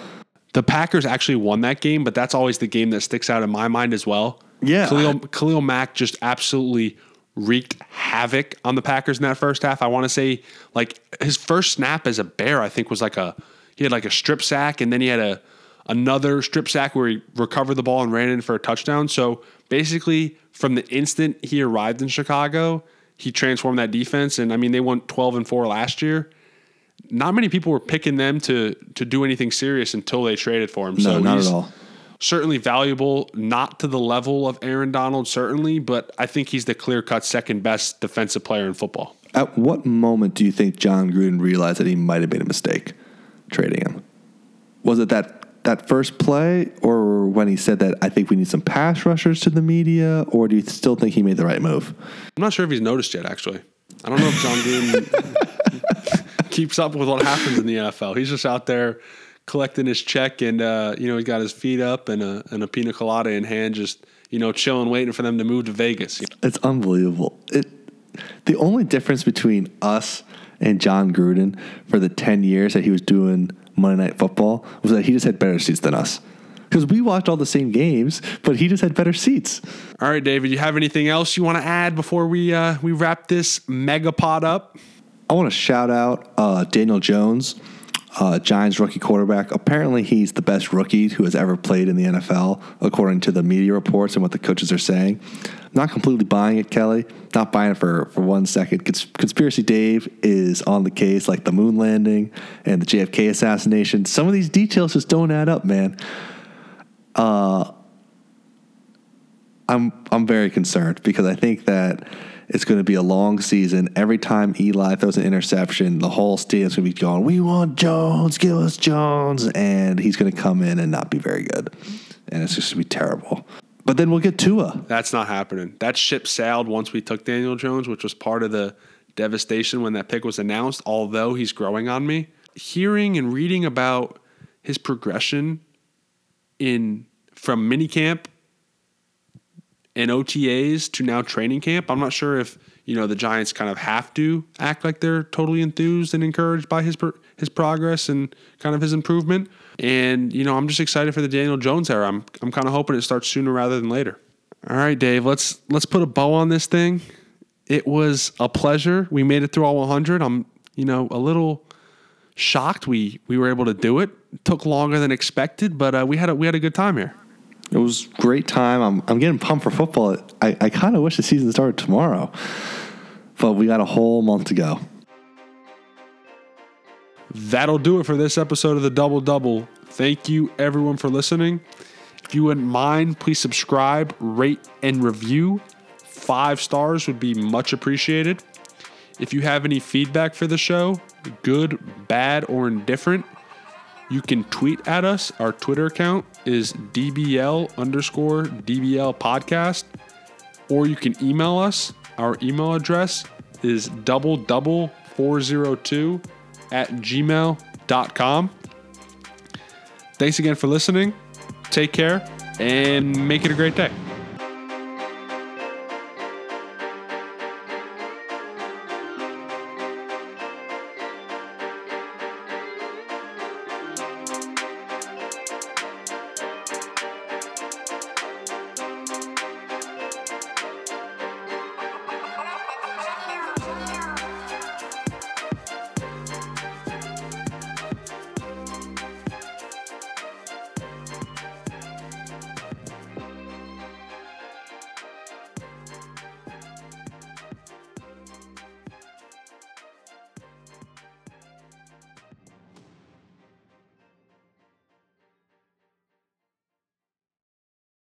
The Packers actually won that game, but that's always the game that sticks out in my mind as well. Yeah. Khalil, Khalil Mack just absolutely wreaked havoc on the Packers in that first half. I want to say like his first snap as a bear, I think was like a he had like a strip sack and then he had a another strip sack where he recovered the ball and ran in for a touchdown. So basically from the instant he arrived in Chicago, he transformed that defense and I mean they won 12 and 4 last year not many people were picking them to to do anything serious until they traded for him. No, so not at all. Certainly valuable, not to the level of Aaron Donald, certainly, but I think he's the clear cut second best defensive player in football. At what moment do you think Jon Gruden realized that he might have made a mistake trading him? Was it that that first play, or when he said that I think we need some pass rushers to the media, or do you still think he made the right move? I'm not sure if he's noticed yet. Actually, I don't know if Jon Gruden keeps up with what happens in the NFL. He's just out there collecting his check, and uh, you know he's got his feet up and a and a pina colada in hand, just you know chilling, waiting for them to move to Vegas. It's unbelievable. It the only difference between us and Jon Gruden for the ten years that he was doing Monday Night Football was that he just had better seats than us. Because we watched all the same games, but he just had better seats. All right, David, you have anything else you want to add before we uh, we wrap this megapod up? I want to shout out uh, Daniel Jones, uh, Giants rookie quarterback. Apparently, he's the best rookie who has ever played in the NFL, according to the media reports and what the coaches are saying. not completely buying it, Kelly. Not buying it for, for one second. Cons- Conspiracy Dave is on the case, like the moon landing and the JFK assassination. Some of these details just don't add up, man. Uh, I'm I'm very concerned because I think that it's going to be a long season. Every time Eli throws an interception, the whole stadium's going to be going, "We want Jones, give us Jones," and he's going to come in and not be very good, and it's just going to be terrible. But then we'll get Tua. That's not happening. That ship sailed once we took Daniel Jones, which was part of the devastation when that pick was announced, although he's growing on me. Hearing and reading about his progression in from minicamp and OTAs to now training camp, I'm not sure if you know the Giants kind of have to act like they're totally enthused and encouraged by his his progress and kind of his improvement. And you know, I'm just excited for the Daniel Jones era. I'm I'm kind of hoping it starts sooner rather than later. All right, Dave, let's let's put a bow on this thing. It was a pleasure. We made it through all 100. I'm, you know, a little shocked we we were able to do it. it took longer than expected, but uh, we had a, we had a good time here. It was great time. I'm I'm getting pumped for football. I, I kind of wish the season started tomorrow, but we got a whole month to go. That'll do it for this episode of the Double Double. Thank you everyone for listening. If you wouldn't mind, please subscribe, rate, and review. Five stars would be much appreciated. If you have any feedback for the show, good, bad, or indifferent, you can tweet at us. Our Twitter account is DBL underscore DBL podcast, or you can email us. Our email address is double double 402 at gmail.com. Thanks again for listening. Take care and make it a great day.